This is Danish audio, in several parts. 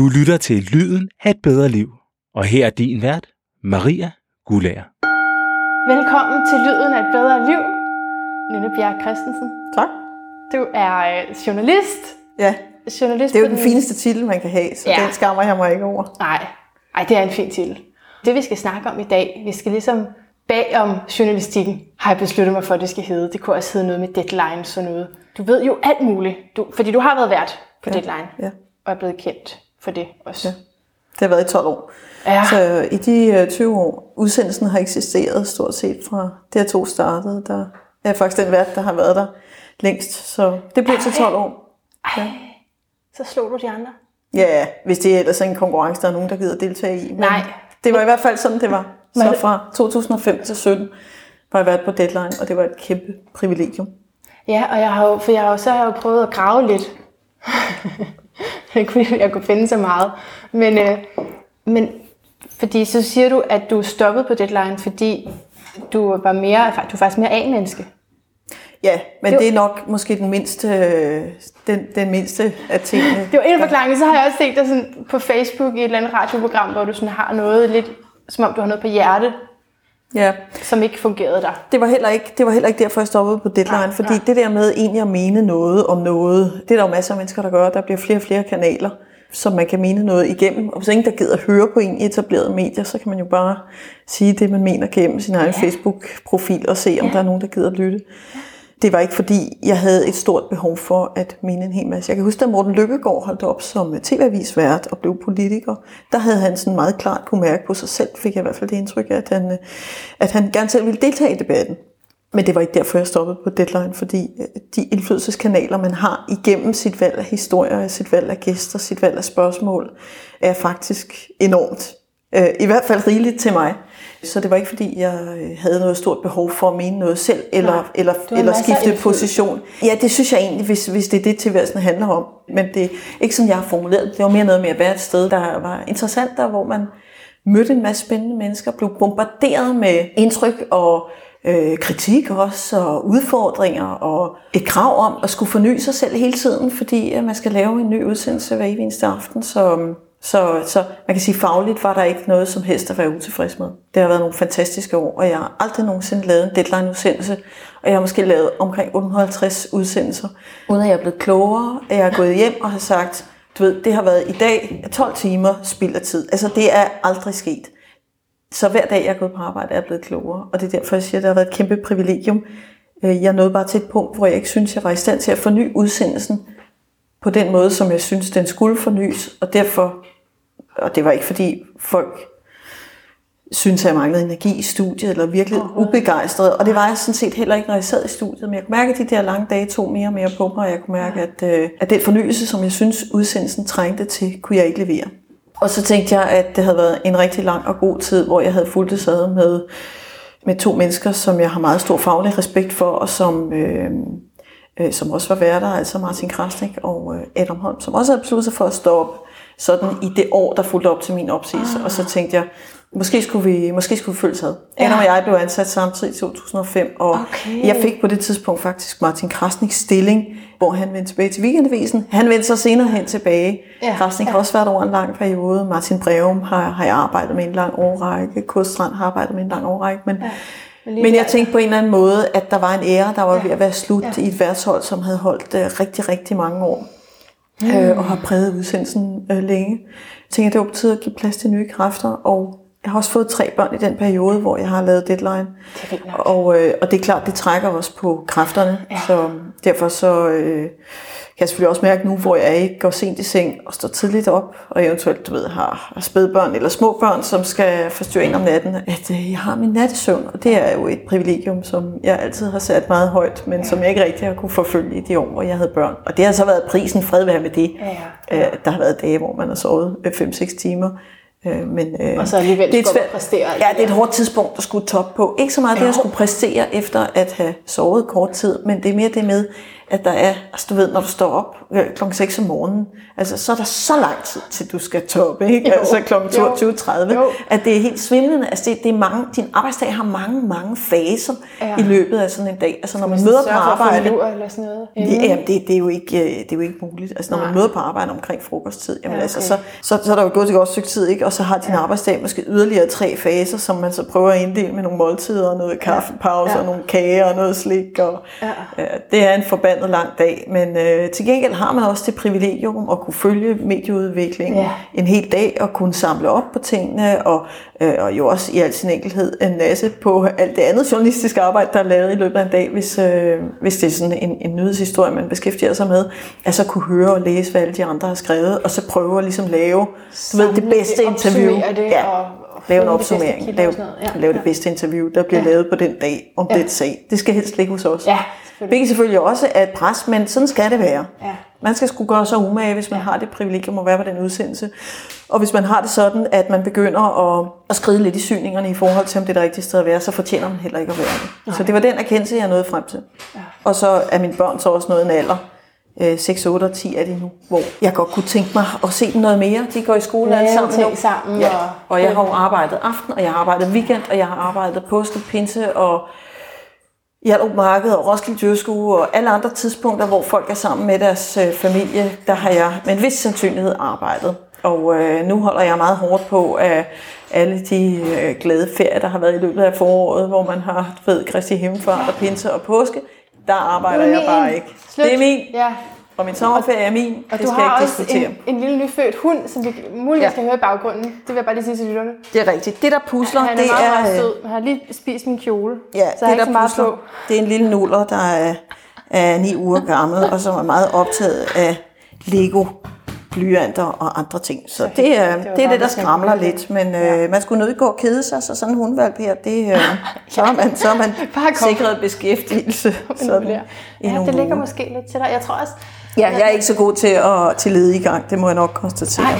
Du lytter til Lyden af et bedre liv. Og her er din vært, Maria Gulager. Velkommen til Lyden af et bedre liv, Nynne Bjerg Christensen. Tak. Du er øh, journalist. Ja, journalist det er jo den fineste titel, man kan have, så Ja. den skammer jeg mig ikke over. Nej, Ej, det er en fin titel. Det vi skal snakke om i dag, vi skal ligesom bag om journalistikken, har jeg besluttet mig for, at det skal hedde. Det kunne også hedde noget med deadlines og noget. Du ved jo alt muligt, du, fordi du har været vært på Ja, Deadline, ja. og er blevet kendt for det også. Ja. Det har været i 12 år. Ja. Så i de øh, 20 år, udsendelsen har eksisteret stort set fra det, to startede, der er faktisk den vært, der har været der længst. Så det blev til 12 år. Ej, så slog du de andre. Ja, hvis det er ellers en konkurrence, der er nogen, der gider deltage i. Men Nej. Det var i hvert fald sådan, det var. Så fra 2005 til 17 var jeg været på Deadline, og det var et kæmpe privilegium. Ja, og jeg har jo, for jeg har jo, så har jeg jo prøvet at grave lidt. Ikke fordi jeg kunne finde så meget. Men, øh, men fordi så siger du, at du stoppede på deadline, fordi du var mere, du er faktisk mere A-menneske. Ja, men Jo. det er nok måske den mindste, øh, den, den mindste af tingene. Det var en af forklaringerne. Så har jeg også set dig sådan på Facebook i et eller andet radioprogram, hvor du sådan har noget lidt, som om du har noget på hjerte, Ja, som ikke fungerede der. det var heller ikke, det var heller ikke derfor, jeg stoppede på Deadline, Nej, fordi nej. det der med egentlig at mene noget om noget, det er der jo masser af mennesker, der gør. Der bliver flere og flere kanaler, som man kan mene noget igennem. Og hvis ingen der gider høre på en i etablerede medier, så kan man jo bare sige det, man mener gennem sin egen Ja. Facebook-profil og se, om Ja. der er nogen, der gider lytte. Det var ikke fordi, jeg havde et stort behov for at mene en hel masse. Jeg kan huske, da Morten Lykkegaard holdt op som tv-avisvært og blev politiker, der havde han sådan meget klart kunne mærke på sig selv, fik jeg i hvert fald det indtryk af, at han, øh, at han gerne selv ville deltage i debatten. Men det var ikke derfor, jeg stoppede på Deadline, fordi øh, de indflydelseskanaler, man har igennem sit valg af historier, sit valg af gæster, sit valg af spørgsmål, er faktisk enormt. Øh, I hvert fald rigeligt til mig. Så det var ikke, fordi jeg øh, havde noget stort behov for at mene noget selv, eller, Nej, eller, eller skifte position. Ja, det synes jeg egentlig, hvis, hvis det er det, tilværelsen handler om. Men det er ikke sådan, jeg har formuleret det. Var mere noget med at være et sted, der var interessant, der hvor man mødte en masse spændende mennesker, blev bombarderet med indtryk og øh, kritik også, og udfordringer, og et krav om at skulle forny sig selv hele tiden, fordi at man skal lave en ny udsendelse hver eneste aften. Så, så, så man kan sige, fagligt var der ikke noget som helst at være utilfreds med. Det har været nogle fantastiske år, og jeg har aldrig nogensinde lavet en deadline-udsendelse, og jeg har måske lavet omkring 850 udsendelser, uden at jeg er blevet klogere, at jeg er gået hjem og har sagt, du ved, det har været i dag 12 timer spild af tid. Altså, det er aldrig sket. Så hver dag, jeg er gået på arbejde, er jeg blevet klogere. Og det er derfor, jeg siger, at det har været et kæmpe privilegium. Øh, jeg nåede bare til et punkt, hvor jeg ikke synes, jeg var i stand til at forny udsendelsen på den måde, som jeg synes, den skulle fornyes. Og derfor, og det var ikke fordi folk synes, at jeg manglede energi i studiet, eller virkelig ubegejstret. Og det var jeg sådan set heller ikke, når jeg sad i studiet. Men jeg kunne mærke, at de der lange dage tog mere og mere på mig, og jeg kunne mærke, at, øh, at den fornyelse, som jeg synes, udsendelsen trængte til, kunne jeg ikke levere. Og så tænkte jeg, at det havde været en rigtig lang og god tid, hvor jeg havde fulgt det med, med to mennesker, som jeg har meget stor faglig respekt for, og som, øh, øh, som også var værter, altså Martin Krasnik og øh, Adam Holm, som også havde besluttet sig for at stå op sådan i det år, der fulgte op til min opsigelse. Og så tænkte jeg, måske skulle vi, måske skulle vi følges ad. Ja. Adam og jeg blev ansat samtidig i 2005, og Okay. jeg fik på det tidspunkt faktisk Martin Krasniks stilling, hvor han vendte tilbage til weekendavisen. Han vendte så senere hen tilbage. Ja, Krasnik ja. har også været over en lang periode. Martin Breum har, har jeg arbejdet med en lang årrække. Kudstrand har arbejdet med en lang årrække. Men, ja. Men men jeg der- tænkte på en eller anden måde, at der var en ære, der var Ja. ved at være slut Ja. i et værtshold, som havde holdt uh, rigtig, rigtig mange år. Mm. Øh, og har præget udsendelsen øh, længe. Jeg tænkte, at det var på tide at give plads til nye kræfter. Og jeg har også fået tre børn i den periode, hvor jeg har lavet deadline. Det. Og, øh, og det er klart, det trækker også på kræfterne. Ja. Så derfor så øh, kan jeg selvfølgelig også mærke nu, hvor jeg ikke går sent i seng og står tidligt op, og eventuelt du ved, har, spædbørn eller små børn, som skal forstyrre en om natten, at øh, jeg har min nattesøvn. Og det er jo et privilegium, som jeg altid har sat meget højt, men som jeg ikke rigtig har kunne forfølge i de år, hvor jeg havde børn. Og det har så været prisen fred være med det. Ja, ja. Øh, der har været dage, hvor man har sovet 5-6 timer. Øh, men, øh, Og så alligevel det er svært- præstere. Ja, det er et hårdt tidspunkt at skulle top på. Ikke så meget det, at skulle præstere efter at have sovet kort tid, men det er mere det med, at der er, altså du ved, når du står op øh, klokken 6 om morgenen, altså så er der så lang tid til, du skal toppe, ikke? Jo. Altså Jo. 22.30, Jo. at det er helt svimlende. Altså det, det er mange, din arbejdsdag har mange, mange faser Ja. ja. i løbet af sådan en dag. Altså når man Hvis møder på arbejde, lur eller sådan noget. det, jamen, det, det, er jo ikke, øh, det er jo ikke muligt. Altså, når man Nej. møder på arbejde omkring frokosttid, jamen, Ja, ja, okay. altså, så, så, så er der jo gået et godt stykke tid, ikke? og så har din ja. arbejdsdag måske yderligere tre faser, som man så prøver at inddele med nogle måltider, og noget kaffepause, Ja. ja. og nogle kager, og noget slik. Og, Ja. øh, det er en forbandet lang dag, men øh, til gengæld har man også det privilegium at kunne følge medieudviklingen Ja. en hel dag, og kunne samle op på tingene, og, øh, og jo også i al sin enkelhed en masse på alt det andet journalistiske arbejde, der er lavet i løbet af en dag, hvis, øh, hvis det er sådan en, en nyhedshistorie, man beskæftiger sig med, at så kunne høre og læse, hvad alle de andre har skrevet, og så prøve at ligesom lave du ved, det bedste interview. det, ja. og- og lave en opsummering, lave, og. Ja, lave det bedste interview, der bliver Ja. lavet på den dag om Ja. den sag. Det skal helst ligge hos os. Ja. Hvilket selvfølgelig også er et pres, men sådan skal det være. Ja. Man skal skulle gøre sig umage, hvis man har det privilegium at være på den udsendelse. Og hvis man har det sådan, at man begynder at, at skride lidt i syningerne i forhold til, om det er det rigtige sted at være, så fortjener man heller ikke at være det. Så det var den erkendelse, jeg nåede frem til. Ja. Og så er mine børn så også nået en alder. Øh, 6, 8 og 10 er de nu, hvor jeg godt kunne tænke mig at se dem noget mere. De går i skole alle sammen nu. sammen, Ja. og- Og jeg har jo arbejdet aften, og jeg har arbejdet weekend, og jeg har arbejdet påske, pinse og Hjalp Marked og Roskilde Dyrskue og alle andre tidspunkter, hvor folk er sammen med deres øh, familie, der har jeg med en vis sandsynlighed arbejdet. Og øh, nu holder jeg meget hårdt på af alle de øh, glade ferier, der har været i løbet af foråret, hvor man har ved Kristi Himmelfart og Pinse og Påske. Der arbejder er jeg bare ikke. Slut. Det er min, Ja. Og min sommerferie er min. Og det du skal jeg har ikke også diskutere. en, en lille nyfødt hund, som vi muligvis Ja. kan høre i baggrunden. Det vil jeg bare lige sige til lytterne. Det er rigtigt. Det, der pusler, Han er det meget, er... øh, sød. Han har lige spist min kjole. Ja, så jeg det er ikke der så meget pusler, det er en lille nuller, der er, er ni uger gammel, og som er meget optaget af Lego blyanter og andre ting. Så helt- det er det var det, er det der jeg skramler lidt, men øh, man skulle nødt gå og kede sig, så sådan en hundvalp her, det, øh, så, er man, så er man sikret beskæftigelse sådan, Ja, det ligger måske lidt til dig. Jeg tror også... Ja, jeg er ikke så god til at til lede i gang, det må jeg nok konstatere. Nej,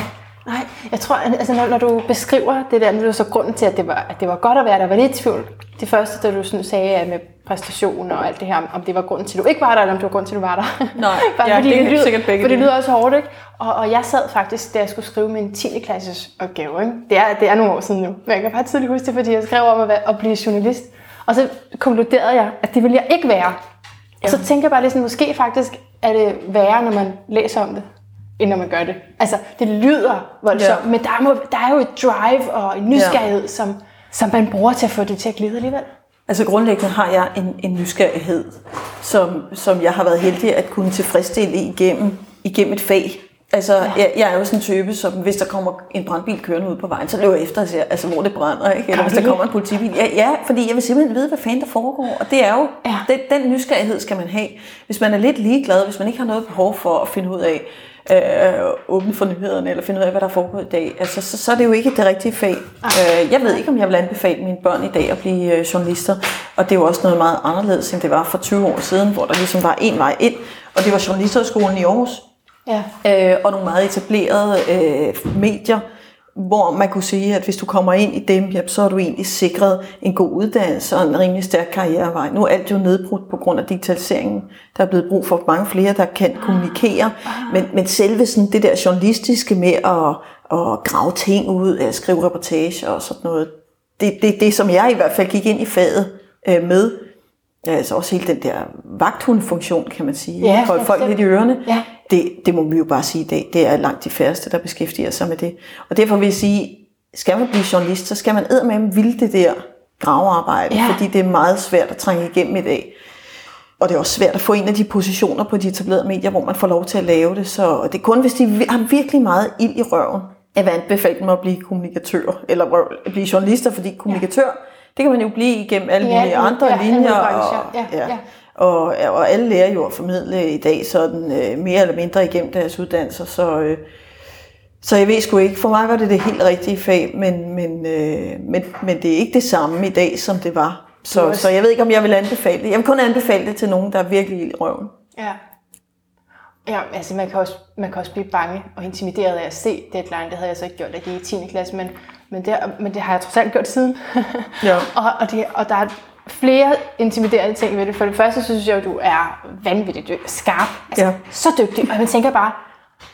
nej. Jeg tror, altså, når, når du beskriver det der, nu er så grunden til, at det, var, at det var godt at være der. Var lidt i tvivl det første, da du sådan sagde at med præstation og alt det her, om- det var grunden til, at du ikke var der, eller om det var grunden til, at du var der. Nej, Bare ja, fordi det er lyder, sikkert begge For det lyder også hårdt, ikke? Og, og jeg sad faktisk, da jeg skulle skrive min 10. klasses opgave, ikke? Det, er, det er nogle år siden nu, men jeg kan bare tydeligt huske det, fordi jeg skrev om at, være, at blive journalist. Og så konkluderede jeg, at det ville jeg ikke være. Og så tænker jeg bare lidt sådan, måske faktisk er det værre, når man læser om det, end når man gør det. Altså, det lyder voldsomt, Ja. men der, må, der er jo et drive og en nysgerrighed, ja. som, som man bruger til at få det til at glide alligevel. Altså grundlæggende har jeg en, en nysgerrighed, som, som jeg har været heldig at kunne tilfredsstille igennem, igennem et fag. Altså, ja. jeg, jeg er jo sådan en type, som hvis der kommer en brandbil kørende ud på vejen, så løber jeg efter og ser, altså, hvor det brænder, ikke? Eller hvis der det? kommer en politibil. Ja, ja, fordi jeg vil simpelthen vide, hvad fanden der foregår. Og det er jo, Ja. den, den nysgerrighed skal man have. Hvis man er lidt ligeglad, hvis man ikke har noget behov for at finde ud af, øh, åbne for nyhederne, eller finde ud af, hvad der foregår i dag, altså, så, så er det jo ikke det rigtige fag. Øh, jeg ved ikke, om jeg vil anbefale mine børn i dag at blive øh, journalister, og det er jo også noget meget anderledes, end det var for 20 år siden, hvor der ligesom var en vej ind, og det var Journalisthøjskolen i Aarhus, Ja. øh, og nogle meget etablerede øh, medier, hvor man kunne sige, at hvis du kommer ind i dem, ja, så er du egentlig sikret en god uddannelse og en rimelig stærk karrierevej. Nu er alt jo nedbrudt på grund af digitaliseringen. Der er blevet brug for mange flere, der kan kommunikere. Men, men selve sådan det der journalistiske med at, at grave ting ud, at skrive reportager og sådan noget, det, det, det som jeg i hvert fald gik ind i faget øh, med, altså også hele den der vagthundfunktion, kan man sige, Ja, holde folk lidt i ørerne, Ja. det, det må vi jo bare sige i dag, det er langt de færreste, der beskæftiger sig med det. Og derfor vil jeg sige, skal man blive journalist, så skal man med ville det der gravearbejde, Ja. fordi det er meget svært at trænge igennem i dag. Og det er også svært at få en af de positioner på de etablerede medier, hvor man får lov til at lave det. Så det er kun, hvis de har virkelig meget ild i røven, at jeg vil anbefale dem at blive kommunikatør, eller at blive journalister, fordi kommunikatør, det kan man jo blive igennem alle mulige ja, andre ja, linjer. brancher. Ja, ja. Og, og alle lærer jo at formidle i dag sådan øh, mere eller mindre igennem deres uddannelser, så, øh, så jeg ved sgu ikke, for mig var det det helt rigtige fag, men, men, øh, men, men det er ikke det samme i dag, som det var. Så, så jeg ved ikke, om jeg vil anbefale det. Jeg vil kun anbefale det til nogen, der er virkelig i røven. Ja. Ja, altså man kan, også, man kan også blive bange og intimideret af at se deadline. Det havde jeg så ikke gjort, da jeg gik i 10. klasse, men, men, det, men det har jeg trods alt gjort siden. Ja. og, og, det, og der er flere intimiderende ting ved det. For det første synes jeg, at du er vanvittigt dy- skarp. Altså, Ja. Så dygtig. Og man tænker bare,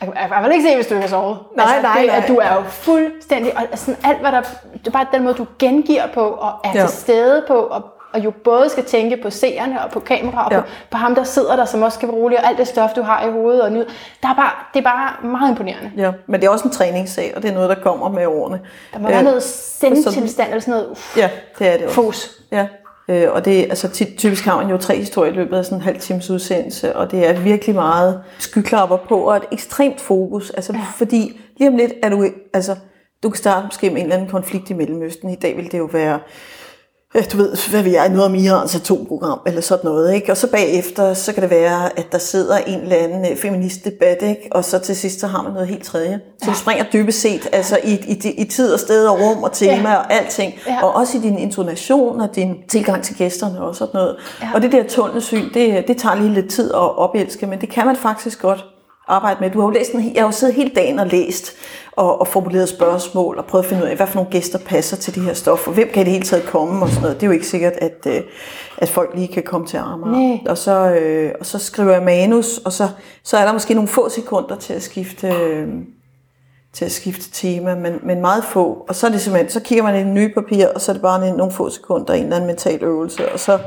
jeg kan- jeg vil ikke se, hvis du ikke har sovet. Nej, altså, nej, det, nej. At du er jo fuldstændig, og sådan alt hvad der, det er bare den måde, du gengiver på, og er ja. til stede på, og, og jo både skal tænke på seerne og på kamera, og Ja. på, på ham, der sidder der, som også skal være rolig, og alt det stof, du har i hovedet. Og nu, der er bare, det er bare meget imponerende. Ja, men det er også en træningssag, og det er noget, der kommer med årene. Der må være Øh, noget sendtilstand, eller sådan noget uff, Ja, det er det også. fos. Ja, øh, og det, altså, ty- typisk har man jo tre historier i løbet af sådan en halv times udsendelse, og det er virkelig meget skyklapper på, og et ekstremt fokus, altså, ja. fordi lige om lidt er du, altså, du kan starte måske med en eller anden konflikt i Mellemøsten. I dag vil det jo være, du ved, hvad vi er, noget om Irans atomprogram, eller sådan noget, ikke? Og så bagefter, så kan det være, at der sidder en eller anden øh, feministdebat, ikke? Og så til sidst, så har man noget helt tredje. Så du springer dybest set, altså i, i, i tid og sted og rum og tema Ja. og alting. Ja. Og også i din intonation og din tilgang til gæsterne og sådan noget. Ja. Og det der tunnelsyn, det, det tager lige lidt tid at opelske, men det kan man faktisk godt arbejde med. Du har jo læst en, jeg har jo siddet hele dagen og læst og, og formuleret spørgsmål og prøvet at finde ud af, hvad for nogle gæster passer til de her stoffer. Hvem kan i det hele taget komme og sådan noget. Det er jo ikke sikkert, at, øh, at folk lige kan komme til Amager. Nej. Og så, øh, og så skriver jeg manus, og så, så er der måske nogle få sekunder til at skifte... Øh, til at skifte tema, men, men meget få. Og så er det simpelthen, så kigger man i det nye papir, og så er det bare nogle få sekunder, en eller anden mental øvelse, og så,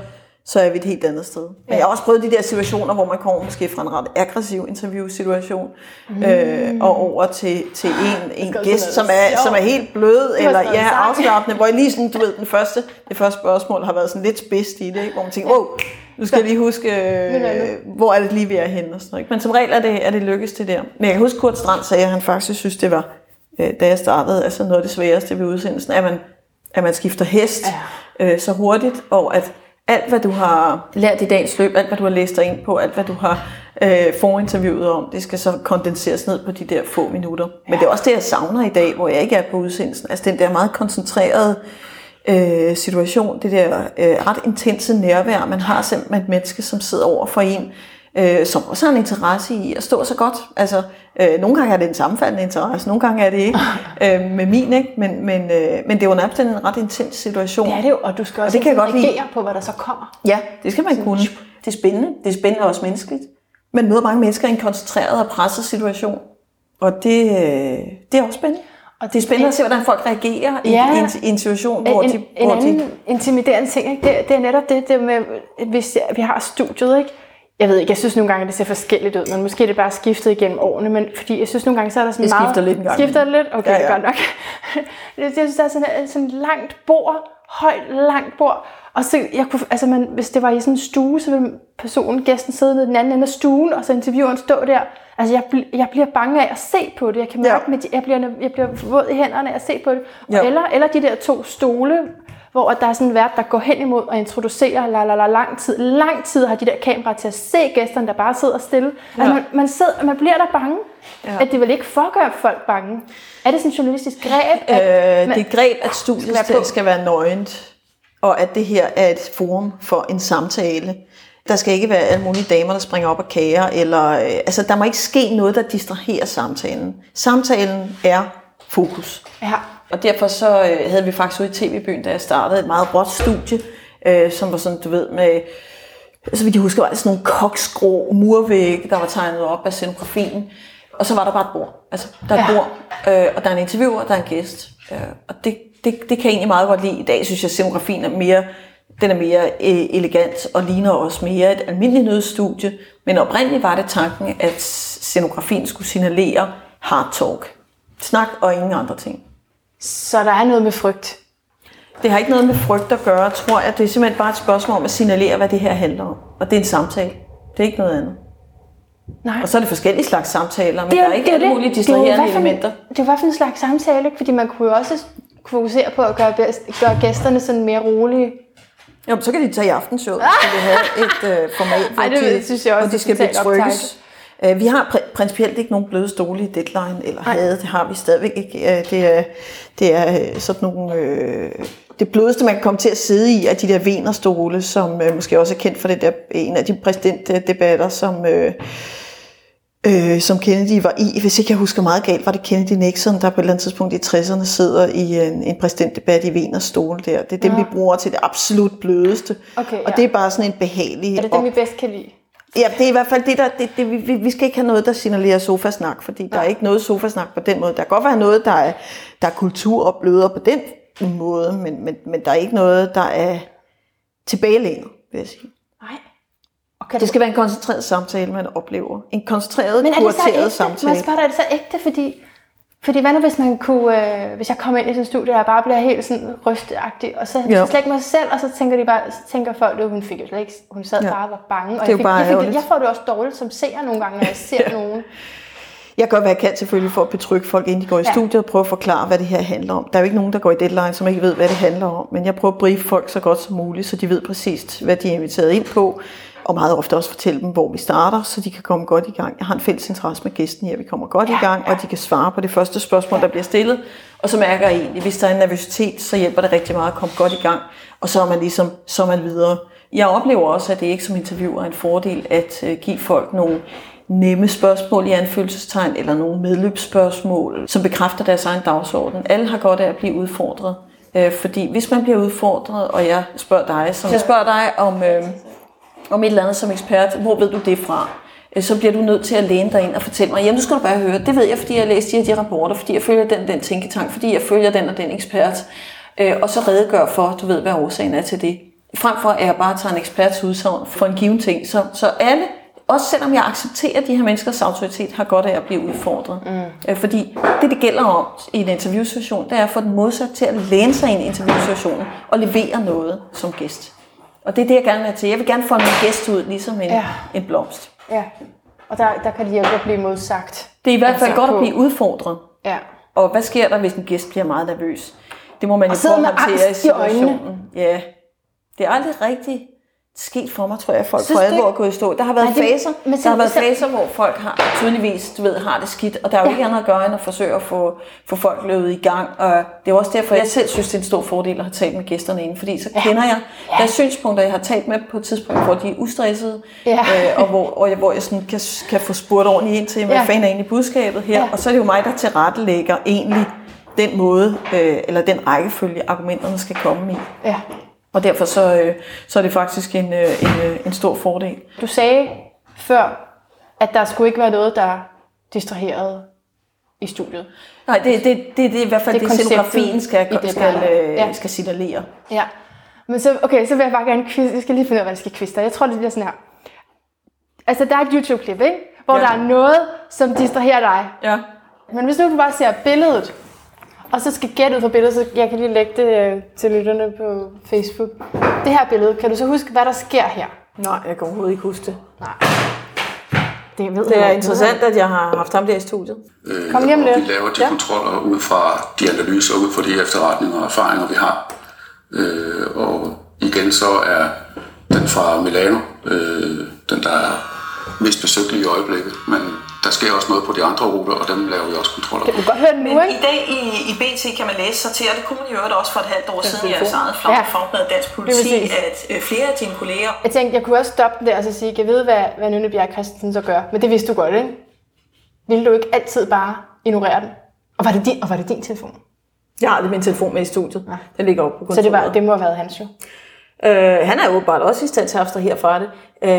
så er vi et helt andet sted. Men jeg har også prøvet de der situationer, hvor man kommer måske fra en ret aggressiv interviewsituation, mm. øh, og over til, til en, en gæst, som er, som er helt blød, eller ja, afslappende, hvor jeg lige sådan, du ved, den første, det første spørgsmål har været sådan lidt spidst i det, ikke? hvor man tænker, wow, nu skal jeg lige huske, øh, hvor er det lige, vi er henne og sådan noget. ikke? Men som regel er det, er det lykkes det der. Men jeg kan huske, Kurt Strand sagde, at han faktisk synes, det var, øh, da jeg startede, altså noget af det sværeste ved udsendelsen, at man, at man skifter hest ja. øh, så hurtigt, og at alt, hvad du har lært i dagens løb, alt, hvad du har læst dig ind på, alt, hvad du har øh, forinterviewet om, det skal så kondenseres ned på de der få minutter. Men det er også det, jeg savner i dag, hvor jeg ikke er på udsendelsen. Altså den der meget koncentrerede øh, situation, det der øh, ret intense nærvær, man har simpelthen med et menneske, som sidder over for en, øh, som også har en interesse i at stå så godt. Altså, øh, nogle gange er det en sammenfaldende interesse, nogle gange er det ikke øh, med min, ikke? Men, men, øh, men det er jo nærmest en ret intens situation. Det er det jo, og du skal også det kan jeg godt lide. reagere på, hvad der så kommer. Ja, det skal man kunne. Det er spændende. Det er spændende også menneskeligt. Man møder mange mennesker i en koncentreret og presset situation. Og det, øh, det er også spændende. Og det er spændende at se, hvordan folk reagerer i, Ja. i, en, i en situation, hvor en, de... en hvor anden de intimiderende ting, ikke? Det, det er netop det, det med, hvis vi har studiet, ikke? Jeg ved ikke, jeg synes nogle gange, det ser forskelligt ud, men måske er det bare skiftet igennem årene, men fordi jeg synes nogle gange, så er der sådan Det meget... skifter lidt en gang Skifter det lidt? Okay, Ja, ja, ja. ja. godt nok. jeg synes, der er sådan, sådan langt bord, højt, langt bord, og så, jeg kunne, altså man, hvis det var i sådan en stue, så ville personen, gæsten sidde nede i den anden ende af stuen, og så intervieweren stå der. Altså, jeg, bl- jeg bliver bange af at se på det. Jeg kan Ja. mærke, at jeg bliver, jeg bliver våd i hænderne af at se på det. Ja. eller, eller de der to stole, hvor der er sådan en vært, der går hen imod og introducerer la, la, la, lang tid. Lang tid har de der kameraer til at se gæsterne, der bare sidder stille. Ja. Altså, man, man, sidder, man bliver der bange. Ja. At det vil ikke foregøre folk bange. Er det sådan en journalistisk greb? Øh, At, det er greb, at studiet Skal være skal, på. skal være nøgent, og at det her er et forum for en samtale. Der skal ikke være alle mulige damer, der springer op og kager, eller, øh, altså der må ikke ske noget, der distraherer samtalen. Samtalen er fokus. ja. Og derfor så øh, havde vi faktisk ude i TV-byen, da jeg startede, et meget råt studie, øh, som var sådan, du ved, med, så vidt jeg husker, var det sådan nogle koksgrå murvægge, der var tegnet op af scenografien. Og så var der bare et bord. Altså, der er et Ja. bord, øh, og der er en interviewer, og der er en gæst. Øh, og det, det, det kan jeg egentlig meget godt lide. I dag synes jeg, at scenografien er mere, den er mere øh, elegant, og ligner også mere et almindeligt nødstudie. Men oprindeligt var det tanken, at scenografien skulle signalere hard talk. Snak og ingen andre ting. Så der er noget med frygt. Det har ikke noget med frygt at gøre, tror jeg. Det er simpelthen bare et spørgsmål om at signalere, hvad det her handler om. Og det er en samtale. Det er ikke noget andet. Nej. Og så er det forskellige slags samtaler, men Det der er ikke alle det. mulige Det er jo distraherende elementer. Det er jo hvad for en slags samtale, ikke? fordi man kunne jo også fokusere på at gøre, bedst, gøre gæsterne sådan mere rolige. Jo, så kan de tage i aftenshowet, hvis de vil have et øh, format, hvor, Ej, det de, synes jeg også hvor de er skal. Øh, Vi har pr- principielt ikke nogen bløde stole i deadline, eller havde, det har vi stadigvæk ikke. Øh, Det er, det er øh, sådan nogle... Øh, det blødeste, man kan komme til at sidde i, er de der venerstole, som øh, måske også er kendt for det der, en af de præsidentdebatter, som, øh, øh, som Kennedy var i. Hvis ikke jeg husker meget galt, var det Kennedy Nixon, der på et eller andet tidspunkt i 60'erne sidder i en, en præsidentdebat i Veners stol der. Det er dem, Ja. vi bruger til det absolut blødeste. Okay, og ja. det er bare sådan en behagelig... Er det dem, vi bedst kan lide? Ja, det er i hvert fald det, der... Det, det, vi, vi- skal ikke have noget, der signalerer sofasnak, fordi der er ikke noget sofasnak på den måde. Der kan godt være noget, der er, der er kultur og bløder på den måde, men, men, men der er ikke noget, der er tilbagelænet, vil jeg sige. Nej. Okay, Det skal være en koncentreret samtale, man oplever. En koncentreret, Men er det så ægte? samtale. Må jeg spørge dig, er det så ægte? Fordi, fordi hvad nu, hvis man kunne, øh, hvis jeg kommer ind i sådan et studie, og jeg bare bliver helt sådan rystagtig, og så slet ikke mig selv, og så tænker de bare, så tænker folk, at hun fik jo slet ikke, hun sad Ja. bare og var bange. Og Det er jeg, fik, bare jeg, fik, ærgerligt. jeg får det også dårligt som seer nogle gange, når jeg ser ja. nogen. Jeg gør, hvad jeg kan selvfølgelig for at betrygge folk, inden de går i Ja. studiet, og prøve at forklare, hvad det her handler om. Der er jo ikke nogen, der går i deadline, som ikke ved, hvad det handler om. Men jeg prøver at briefe folk så godt som muligt, så de ved præcist, hvad de er inviteret ind på. Og meget ofte også fortælle dem, hvor vi starter, så de kan komme godt i gang. Jeg har en fælles interesse med gæsten her, vi kommer godt i gang, og de kan svare på det første spørgsmål, der bliver stillet. Og så mærker jeg egentlig, hvis der er en nervøsitet, så hjælper det rigtig meget at komme godt i gang. Og så er man ligesom, så er man videre. Jeg oplever også, at det ikke som interviewer er en fordel at øh, give folk nogle nemme spørgsmål i anfølgelsestegn, eller nogle medløbsspørgsmål, som bekræfter deres egen dagsorden. Alle har godt af at blive udfordret. Øh, fordi hvis man bliver udfordret, og jeg spørger dig, som jeg spørger dig om, øh, om et eller andet som ekspert, hvor ved du det fra? Øh, Så bliver du nødt til at læne dig ind og fortælle mig, jamen nu skal du bare høre, det ved jeg, fordi jeg har læst de her de rapporter, fordi jeg følger den den tænketank, fordi jeg følger den og den ekspert, øh, og så redegør for, du ved, hvad årsagen er til det. Frem for at jeg bare tager en eksperts udsagn for en given ting. Så, så alle, også selvom jeg accepterer de her menneskers autoritet, har godt af at blive udfordret. Mm. Øh, fordi det, det gælder om i en interviewsituation, det er at få den modsat til at læne sig ind i interviewsituationen og levere noget som gæst. Og det er det, jeg gerne vil have til. Jeg vil gerne få min gæst ud, ligesom en, ja. En blomst. Ja. Og der, der kan de hjælpe at blive modsagt. Det er i hvert fald Altså godt at på- blive udfordret. Ja. Og hvad sker der, hvis en gæst bliver meget nervøs? Det må man jo sidder prøve at håndtere i angst i øjnene. situationen. Ja. Det er aldrig rigtig sket for mig, tror jeg, at folk Synes for alvor er gået i stå. Der har været Nej, det- faser, men der har været faser, hvor folk har tydeligvis, du ved, har det skidt, og der er jo ikke andet at gøre, end at forsøge at få, få folk løbet i gang. Og det er også derfor, jeg selv synes, det er en stor fordel at have talt med gæsterne inden, fordi så kender jeg, der er synspunkter, jeg har talt med på et tidspunkt, hvor de er ustressede, Ja. øh, og hvor, og jeg, hvor jeg sådan kan, kan få spurgt ordentligt ind til, hvad Ja. fanden er egentlig budskabet her, Ja. og så er det jo mig, der tilrettelægger egentlig den måde, øh, eller den rækkefølge, argumenterne skal komme i. ja. Og derfor så, øh, så er det faktisk en, øh, en, øh, en stor fordel. Du sagde før, at der skulle ikke være noget, der distraherede i studiet. Nej, det, det, det, det er i hvert fald Det det, scenografien skal, det, skal, øh, ja. skal signalere. Ja. Men så, okay, så vil jeg bare gerne quiz. Jeg skal lige finde ud af, hvad jeg skal dig. Jeg tror, det bliver sådan her. Altså, der er et YouTube-klip, ikke? Hvor ja. der er noget, som distraherer dig. Ja. Men hvis nu du bare ser billedet, og så skal gætte ud fra billedet, så jeg kan lige lægge det øh, til lytterne på Facebook. Det her billede, kan du så huske, hvad der sker her? Nej, jeg kan overhovedet ikke huske det. Det, ved Det er jeg interessant, at jeg har haft ham der i studiet. Øh, Kom og lidt. vi laver de Ja. kontroller ud fra de analyser, ud fra de efterretninger og erfaringer, vi har. Øh, og igen så er den fra Milano, øh, den der er mest besøgt i øjeblikket. Men der sker også noget på de andre ruter, og dem laver vi også kontroller på. Du kan godt høre nu, Men ikke? i dag i, i BT kan man læse sig til, og det kunne man jo øvrigt også for et halvt år siden i jeres eget Ja. flag, fagblad Dansk Politi, at øh, flere af dine kolleger Jeg tænkte, jeg kunne også stoppe den der og så sige, jeg ved, hvad, hvad Nynne Bjerg Christensen så gør. Men det vidste du godt, ikke? Ville du ikke altid bare ignorere den? Og var det din, og var det din telefon? Jeg har aldrig min telefon med i studiet. Ja. Den ligger oppe på kontoret. Så det, var, det må have været hans jo. Øh, han er åbenbart også i stand til at abstrahere fra det. Øh,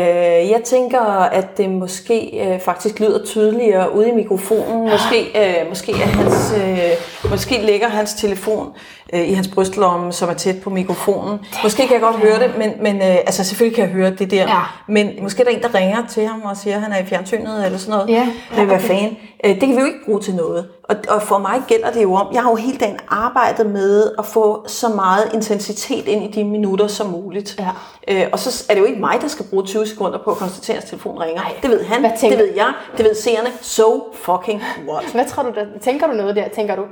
jeg tænker, at det måske øh, faktisk lyder tydeligere ude i mikrofonen. Måske, øh, måske, er hans, øh, måske ligger hans telefon øh, i hans brystlomme, som er tæt på mikrofonen. Måske kan jeg godt høre det, men, men øh, altså selvfølgelig kan jeg høre det der. Ja. Men måske er der en, der ringer til ham og siger, at han er i fjernsynet eller sådan noget. Ja. Det hvad fanden. Øh, det kan vi jo ikke bruge til noget. Og, og for mig gælder det jo om, jeg har jo hele dagen arbejdet med at få så meget intensitet ind i de minutter som muligt. Ja. Øh, og så er det jo ikke mig, der skal bruge 20 sekunder på at konstatere, at telefonen ringer. Det ved han, det ved jeg, det ved seerne. So fucking what? Hvad tror du, der, tænker du noget der? Tænker du,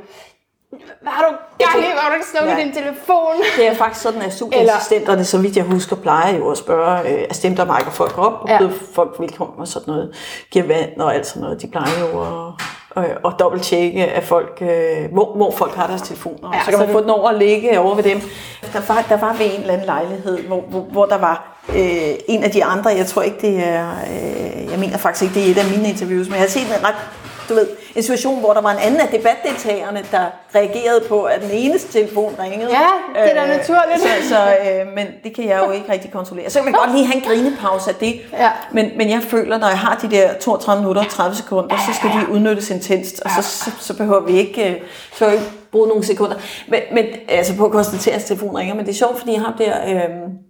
hvad har du gang i, hvor har du ikke slukket Ja. din telefon? Det er faktisk sådan, at studieassistenterne, så vidt jeg husker, plejer jo at spørge, øh, altså dem, der mærker folk op, og Ja. folk velkommen og sådan noget, giver vand og alt sådan noget. De plejer jo at, øh, at dobbelttjekke, at folk, øh, hvor, hvor folk har deres telefoner. Ja, Ja, så kan så man det- få den over og ligge over ved dem. Der var, der var ved en eller anden lejlighed, hvor, hvor, hvor der var øh, en af de andre, jeg tror ikke det er, øh, jeg mener faktisk ikke det er et af mine interviews, men jeg har set en ret, du ved, en situation, hvor der var en anden af debatdeltagerne, der reagerede på, at den eneste telefon ringede. Ja, det er da naturligt. Så, så øh, men det kan jeg jo ikke rigtig kontrollere. Så kan man godt lige have en grinepause af det. Ja. Men, men jeg føler, når jeg har de der 32 minutter og 30 sekunder, så skal de udnyttes intenst, og så, så, så behøver vi ikke, øh, så ikke bruge nogle sekunder. Men, men altså på at konstatere, at telefonen ringer. Men det er sjovt, fordi jeg har der... Øh,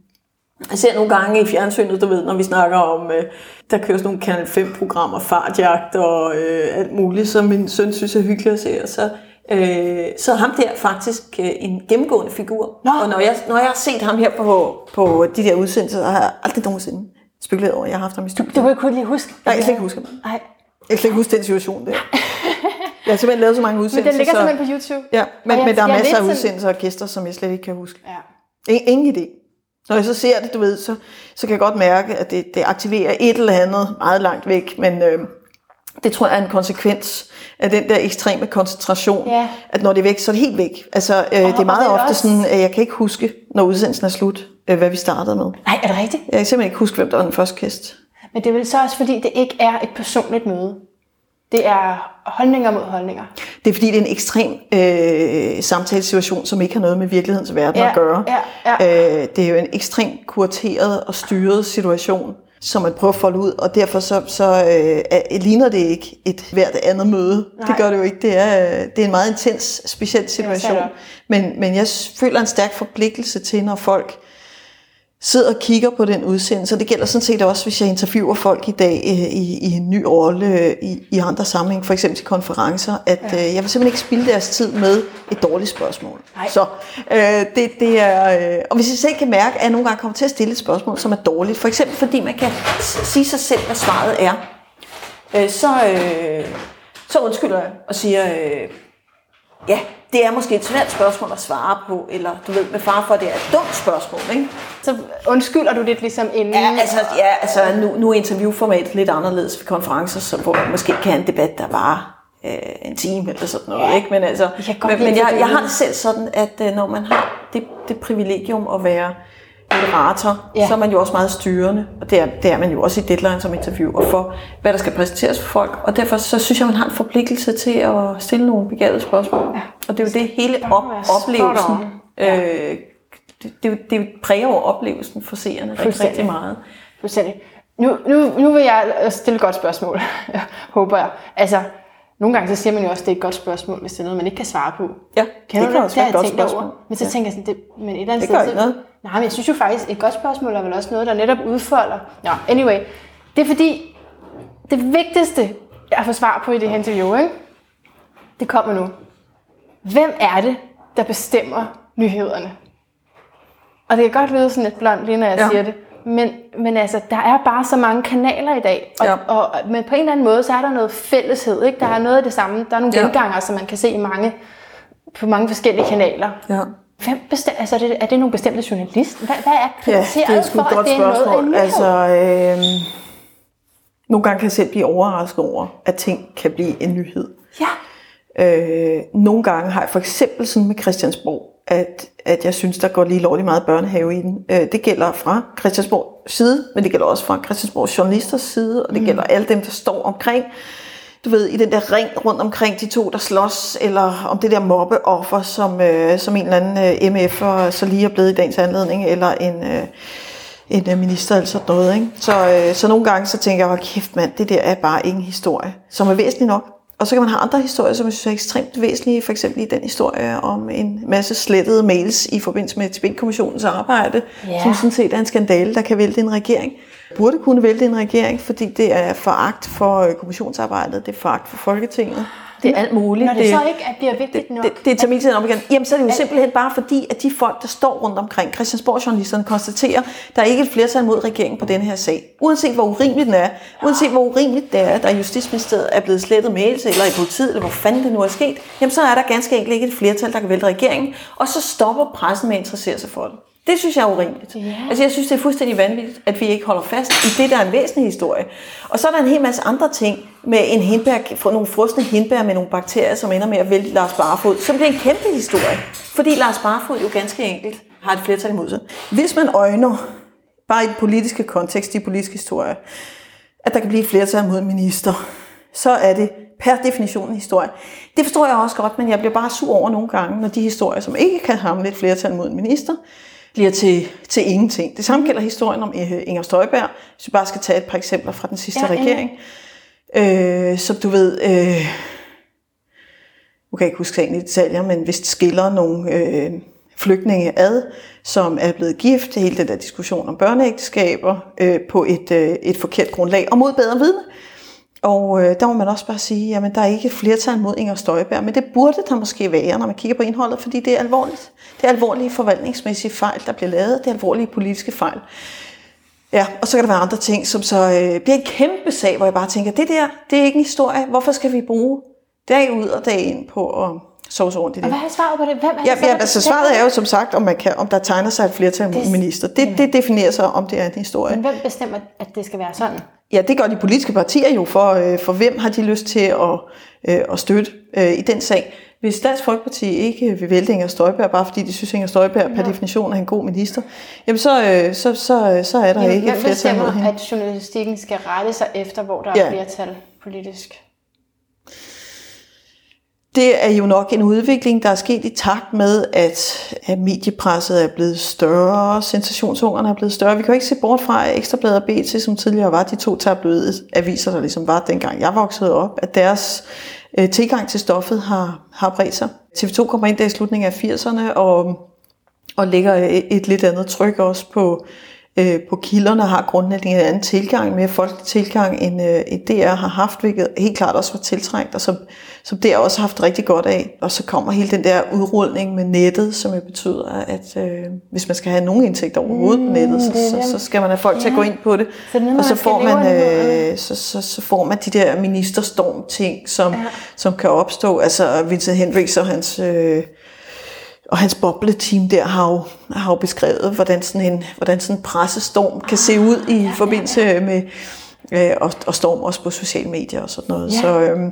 jeg ser nogle gange i fjernsynet, du ved, når vi snakker om, øh, der kører sådan nogle Kanal 5-programmer, fartjagt og øh, alt muligt, som min søn synes er hyggeligt at se. Og så, øh, så er ham der faktisk øh, en gennemgående figur. Nå. Og når jeg, når jeg har set ham her på, på de der udsendelser, har jeg aldrig nogensinde spekuleret over, at jeg har haft ham i studiet. Du kan ikke lige huske. Nej, jeg kan ikke huske ham. Nej. Jeg kan ikke huske den situation der. Jeg har simpelthen lavet så mange Men udsendelser. den ligger så, simpelthen på YouTube. Ja, men, jeg- men der er masser af udsendelser og gæster, som jeg slet ikke kan huske. Ja. In- Ingen idé. Når jeg så ser det, du ved, så, så kan jeg godt mærke, at det, det aktiverer et eller andet meget langt væk, men øh, det tror jeg er en konsekvens af den der ekstreme koncentration, Ja. at når det er væk, så er det helt væk. Altså, øh, det er meget det ofte også- sådan, at jeg kan ikke huske, når udsendelsen er slut, øh, hvad vi startede med. Nej, er det rigtigt? Jeg kan simpelthen ikke huske, hvem der var den første gæst. Men det er vel så også, fordi det ikke er et personligt møde. Det er holdninger mod holdninger. Det er fordi, det er en ekstrem øh, samtalesituation, som ikke har noget med virkelighedens verden Ja, at gøre. ja, Øh, det er jo en ekstremt kurateret og styret situation, som man prøver at folde ud, og derfor så, så øh, er- ligner det ikke et hvert andet møde. Nej. Det gør det jo ikke. Det er, det er en meget intens, speciel situation. Men, men jeg føler en stærk forpligtelse til, når folk sidder og kigger på den udsendelse. Og det gælder sådan set også, hvis jeg interviewer folk i dag øh, i, i en ny rolle øh, i, i andre sammenhæng, for eksempel til konferencer, at ja. øh, jeg vil simpelthen ikke spilde deres tid med et dårligt spørgsmål. Nej. Så øh, det, det er... Øh, og hvis jeg selv kan mærke, at jeg nogle gange kommer til at stille et spørgsmål, som er dårligt, for eksempel fordi man kan sige sig selv, hvad svaret er, øh, så, øh, så undskylder jeg og siger, øh, ja, det er måske et svært spørgsmål at svare på, eller du ved, med far for, at det er et dumt spørgsmål, ikke? Så undskylder du lidt ligesom inden. Ja, altså, ja, altså nu, nu er interviewformatet lidt anderledes ved konferencer, så hvor man måske kan have en debat, der var øh, en time eller sådan noget. Ja, ikke? Men, altså, godt men, men jeg, jeg har det selv sådan, at øh, når man har det, det privilegium at være moderator, Ja. ja. så er man jo også meget styrende, og det er, det er man jo også i deadline som interviewer for, hvad der skal præsenteres for folk, og derfor så synes jeg, man har en forpligtelse til at stille nogle begavede spørgsmål. Ja. Og det er jo det hele op, oplevelsen, on. øh, det, det, det præger jo oplevelsen for seerne rigtig, rigtig meget. Fuldstændig. Nu, nu, nu vil jeg stille et godt spørgsmål, håber jeg. Altså, nogle gange så siger man jo også, at det er et godt spørgsmål, hvis det er noget, man ikke kan svare på. Ja, Kender det du kan også være et godt tænkt spørgsmål. Over. Men så Ja. tænker jeg sådan, det, men et eller andet Det sted, ikke noget. Nej, men jeg synes jo faktisk, et godt spørgsmål er vel også noget, der netop udfolder. Ja, anyway. Det er fordi, det vigtigste, jeg får svar på i det her interview, ikke? det kommer nu. Hvem er det, der bestemmer nyhederne? Og det kan godt lyde sådan lidt blondt, lige når jeg ja. Siger det. Men, men altså, der er bare så mange kanaler i dag. Og, Ja. og, men på en eller anden måde, så er der noget fælleshed. Ikke? Der er noget af det samme. Der er nogle Ja. genganger, som man kan se i mange, på mange forskellige kanaler. Ja. Hvem bestem, altså, er, det, er det nogle bestemte journalister? Hvad, hvad er Ja, kriteriet det er sgu for, et godt at det er noget spørgsmål. nyhed? Altså, øh, nogle gange kan jeg selv blive overrasket over, at ting kan blive en nyhed. Ja. Øh, nogle gange har jeg for eksempel sådan med Christiansborg, at, at jeg synes, der går lige lovligt meget børnehave i den. Øh, det gælder fra Christiansborgs side, men det gælder også fra Christiansborgs journalisters side, og det mm. gælder alle dem, der står omkring. Du ved, i den der ring rundt omkring de to, der slås, eller om det der mobbeoffer, som, øh, som en eller anden øh, MF'er øh, så lige er blevet i dagens anledning, eller en... Øh, en øh, minister eller sådan noget. Ikke? Så, øh, så nogle gange så tænker jeg, hold kæft mand, det der er bare ingen historie, som er væsentlig nok. Og så kan man have andre historier, som jeg synes er ekstremt væsentlige. For eksempel i den historie om en masse slettede mails i forbindelse med Tibet-kommissionens arbejde, Ja. som sådan set er en skandale, der kan vælte en regering. Burde kunne vælte en regering, fordi det er foragt for kommissionsarbejdet, det er foragt for Folketinget. Det er alt muligt. Når det, så ikke er, bliver vigtigt nok. Det, det tager min tid op igen. Jamen, så er det jo simpelthen bare fordi, at de folk, der står rundt omkring, Christiansborg-journalisterne, konstaterer, der er ikke et flertal mod regeringen på den her sag. Uanset hvor urimeligt den er, uanset hvor urimeligt det er, at der Justitsministeriet er blevet slettet mails, eller i politiet, eller hvor fanden det nu er sket, jamen så er der ganske enkelt ikke et flertal, der kan vælte regeringen, og så stopper pressen med at interessere sig for det. Det synes jeg er urimeligt. Ja. Altså jeg synes, det er fuldstændig vanvittigt, at vi ikke holder fast i det, der er en væsentlig historie. Og så er der en hel masse andre ting med en hindbær, nogle frosne hindbær med nogle bakterier, som ender med at vælte Lars Barfod, som bliver en kæmpe historie. Fordi Lars Barfod jo ganske enkelt har et flertal imod sig. Hvis man øjner bare i den politiske kontekst, i politisk historie, at der kan blive et flertal mod en minister, så er det per definition en historie. Det forstår jeg også godt, men jeg bliver bare sur over nogle gange, når de historier, som ikke kan hamle et flertal mod en minister, bliver til, til ingenting. Det samme gælder historien om øh, Inger Støjberg, hvis vi bare skal tage et par eksempler fra den sidste Ja, ja, regering. Øh, som du ved, øh, nu kan jeg ikke huske sagen i detaljer, men hvis det skiller nogle øh, flygtninge ad, som er blevet gift, hele den der diskussion om børneægteskaber, øh, på et, øh, et forkert grundlag, og mod bedre vidne. Og øh, der må man også bare sige, at der er ikke flertal mod Inger Støjberg, men det burde der måske være, når man kigger på indholdet, fordi det er alvorligt. Det er alvorlige forvaltningsmæssige fejl, der bliver lavet. Det er alvorlige politiske fejl. Ja, og så kan der være andre ting, som så øh, bliver en kæmpe sag, hvor jeg bare tænker, det der, det er ikke en historie. Hvorfor skal vi bruge dag ud og dag ind på at i det? Og hvad er svaret på det? Hvem er det Ja, så, ja, altså svaret er jo det? som sagt, om, man kan, om der tegner sig et flertal Det- minister. Det, det definerer sig, om det er en historie. Men hvem bestemmer, at det skal være sådan? Ja, det gør de politiske partier jo, for, øh, for hvem har de lyst til at, øh, at støtte øh, i den sag. Hvis Dansk Folkeparti ikke vil vælte Inger Støjberg, bare fordi de synes, Inger Støjberg per definition er en god minister, jamen så, øh, så, så, så er der Jamen, ikke et flertal mod bestemmer, hende. at journalistikken skal rette sig efter, hvor der er Ja. flertal politisk? Det er jo nok en udvikling, der er sket i takt med, at, at mediepresset er blevet større, sensationshungeren er blevet større. Vi kan jo ikke se bort fra, at Ekstrabladet og BT, som tidligere var de to tabloide aviser, der ligesom var dengang jeg voksede op, at deres øh, tilgang til stoffet har, har bredt sig. TV2 kommer ind der i slutningen af 80'erne og, og lægger et, et lidt andet tryk også på, øh, på kilderne, har grundlæggende en anden tilgang, mere folkelig tilgang, end, øh, end DR har haft, hvilket helt klart også var tiltrængt, og som, som DR også har haft rigtig godt af. Og så kommer hele den der udrulning med nettet, som jo betyder, at øh, hvis man skal have nogen indtægt overhovedet på nettet, så, det så, så skal man have folk til at gå ind på det. Så det noget, og så får man, øh, så, så, så får man de der ministerstorm-ting, som, ja. som kan opstå. Altså Vincent Hendricks og hans... Øh, og hans bobleteam der har jo, har jo beskrevet, hvordan sådan en, hvordan sådan en pressestorm kan se ud i forbindelse med, øh, og, og storm også på sociale medier og sådan noget. Ja. Så øhm,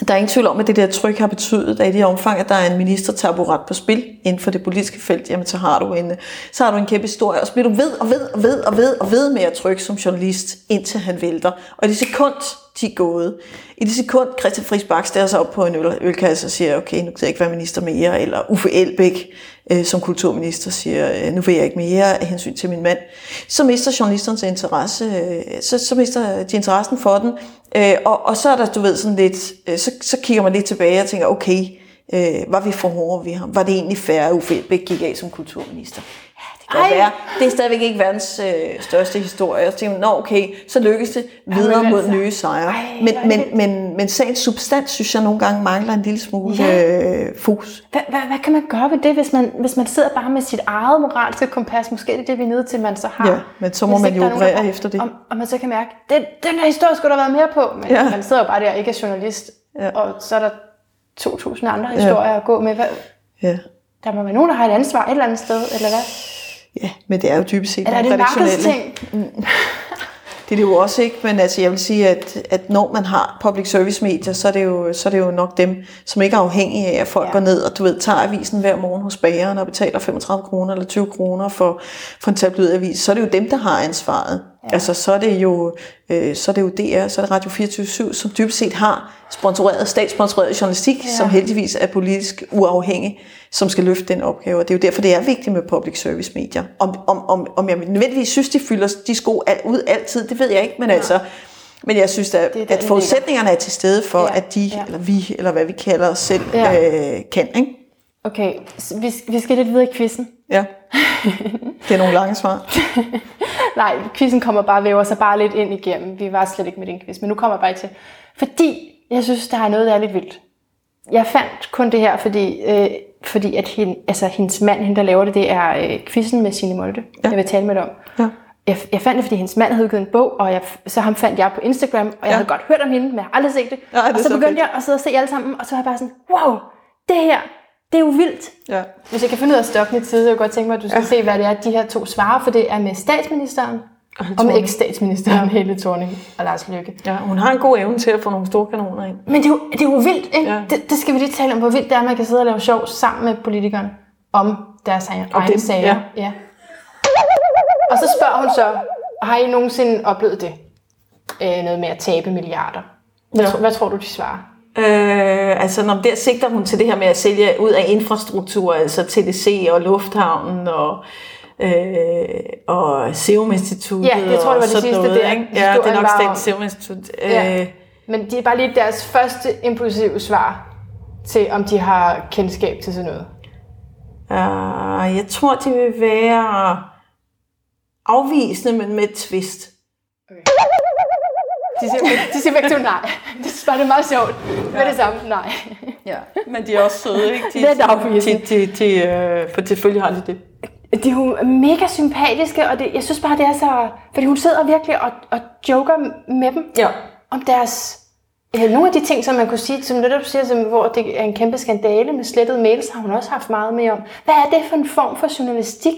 der er ingen tvivl om, at det der tryk har betydet, at i det omfang, at der er en ministertaburet på spil inden for det politiske felt, jamen så har du en, så har du en kæmpe historie, og så bliver du ved og ved og ved og ved og ved med at trykke som journalist, indtil han vælter. Og i det sekund, de er gået, i det sekund, Christian Friis Bak stiller sig op på en øl, ølkasse og siger, okay, nu kan jeg ikke være minister mere, eller Uffe Elbæk øh, som kulturminister siger, nu vil jeg ikke mere af hensyn til min mand, så mister journalisternes interesse, øh, så, så mister de interessen for den, øh, og, og så er der, du ved, sådan lidt, øh, så, så kigger man lidt tilbage og tænker, okay, øh, var vi for hårde ved ham? Var det egentlig færre, at Uffe Elbæk gik af som kulturminister? Ja, det godt Ej. være. Det er stadigvæk ikke verdens øh, største historie. Og så tænker man, nå okay, så lykkes det videre men mod altså, nye sejre. ej, men, men, det- men, men sagens substans, synes jeg nogle gange mangler en lille smule Ja. øh, fokus. Hvad, hvad, hvad kan man gøre ved det, hvis man, hvis man sidder bare med sit eget moralske kompas? Måske er det det, vi er nødt til, man så har. Ja, men så må Hvis man jo er nogen, operere der- efter det. Og, og man så kan mærke, den, den her historie skulle der have været mere på. Men Ja. ja. man sidder jo bare der og ikke er journalist. Ja. Ja. Og så er der 2.000 andre historier at gå med. Hvad, Ja. der må være nogen, der har et ansvar et eller andet sted, eller hvad? Ja, men det er jo dybest set Eller er det redaktionelle. Det er det jo også ikke, men altså jeg vil sige, at, at når man har public service medier, så er, det jo, så er det jo nok dem, som ikke er afhængige af, at folk. Ja. går ned og du ved, tager avisen hver morgen hos bageren og betaler 35 kroner eller 20 kroner for, for en tabloidavis. Så er det jo dem, der har ansvaret. Ja. Altså så er det jo, øh, så er det jo DR, så er det Radio 24 som dybest set har sponsoreret, statssponsoreret journalistik, ja. som heldigvis er politisk uafhængig, som skal løfte den opgave. Og det er jo derfor, det er vigtigt med public service medier. Om, om, om, om jeg nødvendigvis synes, de fylder de sko al, ud altid, det ved jeg ikke, men ja. altså, men jeg synes, at, Det er der, at forudsætningerne er til stede for, Ja, at de, ja. eller vi, eller hvad vi kalder os selv, Ja. øh, kan. Ikke? Okay, vi, vi skal lidt videre i quizzen. Ja. Det er nogle lange svar. Nej, quizzen kommer bare væver sig bare lidt ind igennem. Vi var slet ikke med den quiz, men nu kommer jeg bare til. Fordi jeg synes, der er noget, der er lidt vildt. Jeg fandt kun det her, fordi, øh, fordi at hende, altså, hendes mand, hende der laver det, det er øh, quizzen med Signe Molde, ja. jeg vil tale med dig om. Ja. Jeg, jeg fandt det, fordi hendes mand havde udgivet en bog, og jeg, så ham fandt jeg på Instagram, og jeg Ja. havde godt hørt om hende, men jeg har aldrig set det. Ja, det og så, så begyndte fedt. jeg at sidde og se alle sammen, og så var jeg bare sådan, wow, det her, det er jo vildt. Ja. Hvis jeg kan finde ud af at stoppe lidt tid, så jeg godt tænke mig, at du skal ja. se, hvad det er, de her to svarer, for det er med statsministeren og, og med eks-statsministeren ja. Helle Thorning og Lars Løkke. ja, hun har en god evne til at få nogle store kanoner ind. Men det er jo, det er jo vildt, ikke? Ja. Det, det skal vi lige tale om, hvor vildt det er, at man kan sidde og lave sjov sammen med politikerne om deres egen dem, sager. ja. ja. Og så spørger hun så, har I nogensinde oplevet det? Øh, noget med at tabe milliarder. Hvad, ja. hvad tror du, de svarer? Øh, altså, når der sigter hun til det her med at sælge ud af infrastruktur, altså TDC og Lufthavnen og, øh, og Serum Instituttet. Ja, det tror jeg var det sidste noget, der. ikke? Ja, det er nok Statens Serum Institut. Ja. Øh, Men det er bare lige deres første impulsive svar til, om de har kendskab til sådan noget. uh, jeg tror, de vil være afvisende, men med et twist. De siger, de siger begge to nej. Det synes bare, det er meget sjovt. Med det samme, nej. Ja, men de er også søde, ikke? De, Lidt afvisende. De, de, de, øh, for selvfølgelig har de det. De er jo mega sympatiske, og det, jeg synes bare, det er så... Fordi hun sidder virkelig og, og joker med dem Ja. om deres... Ja, nogle af de ting, som man kunne sige, som netop siger, som, hvor det er en kæmpe skandale med slettede mails, har hun også haft meget med om. Hvad er det for en form for journalistik?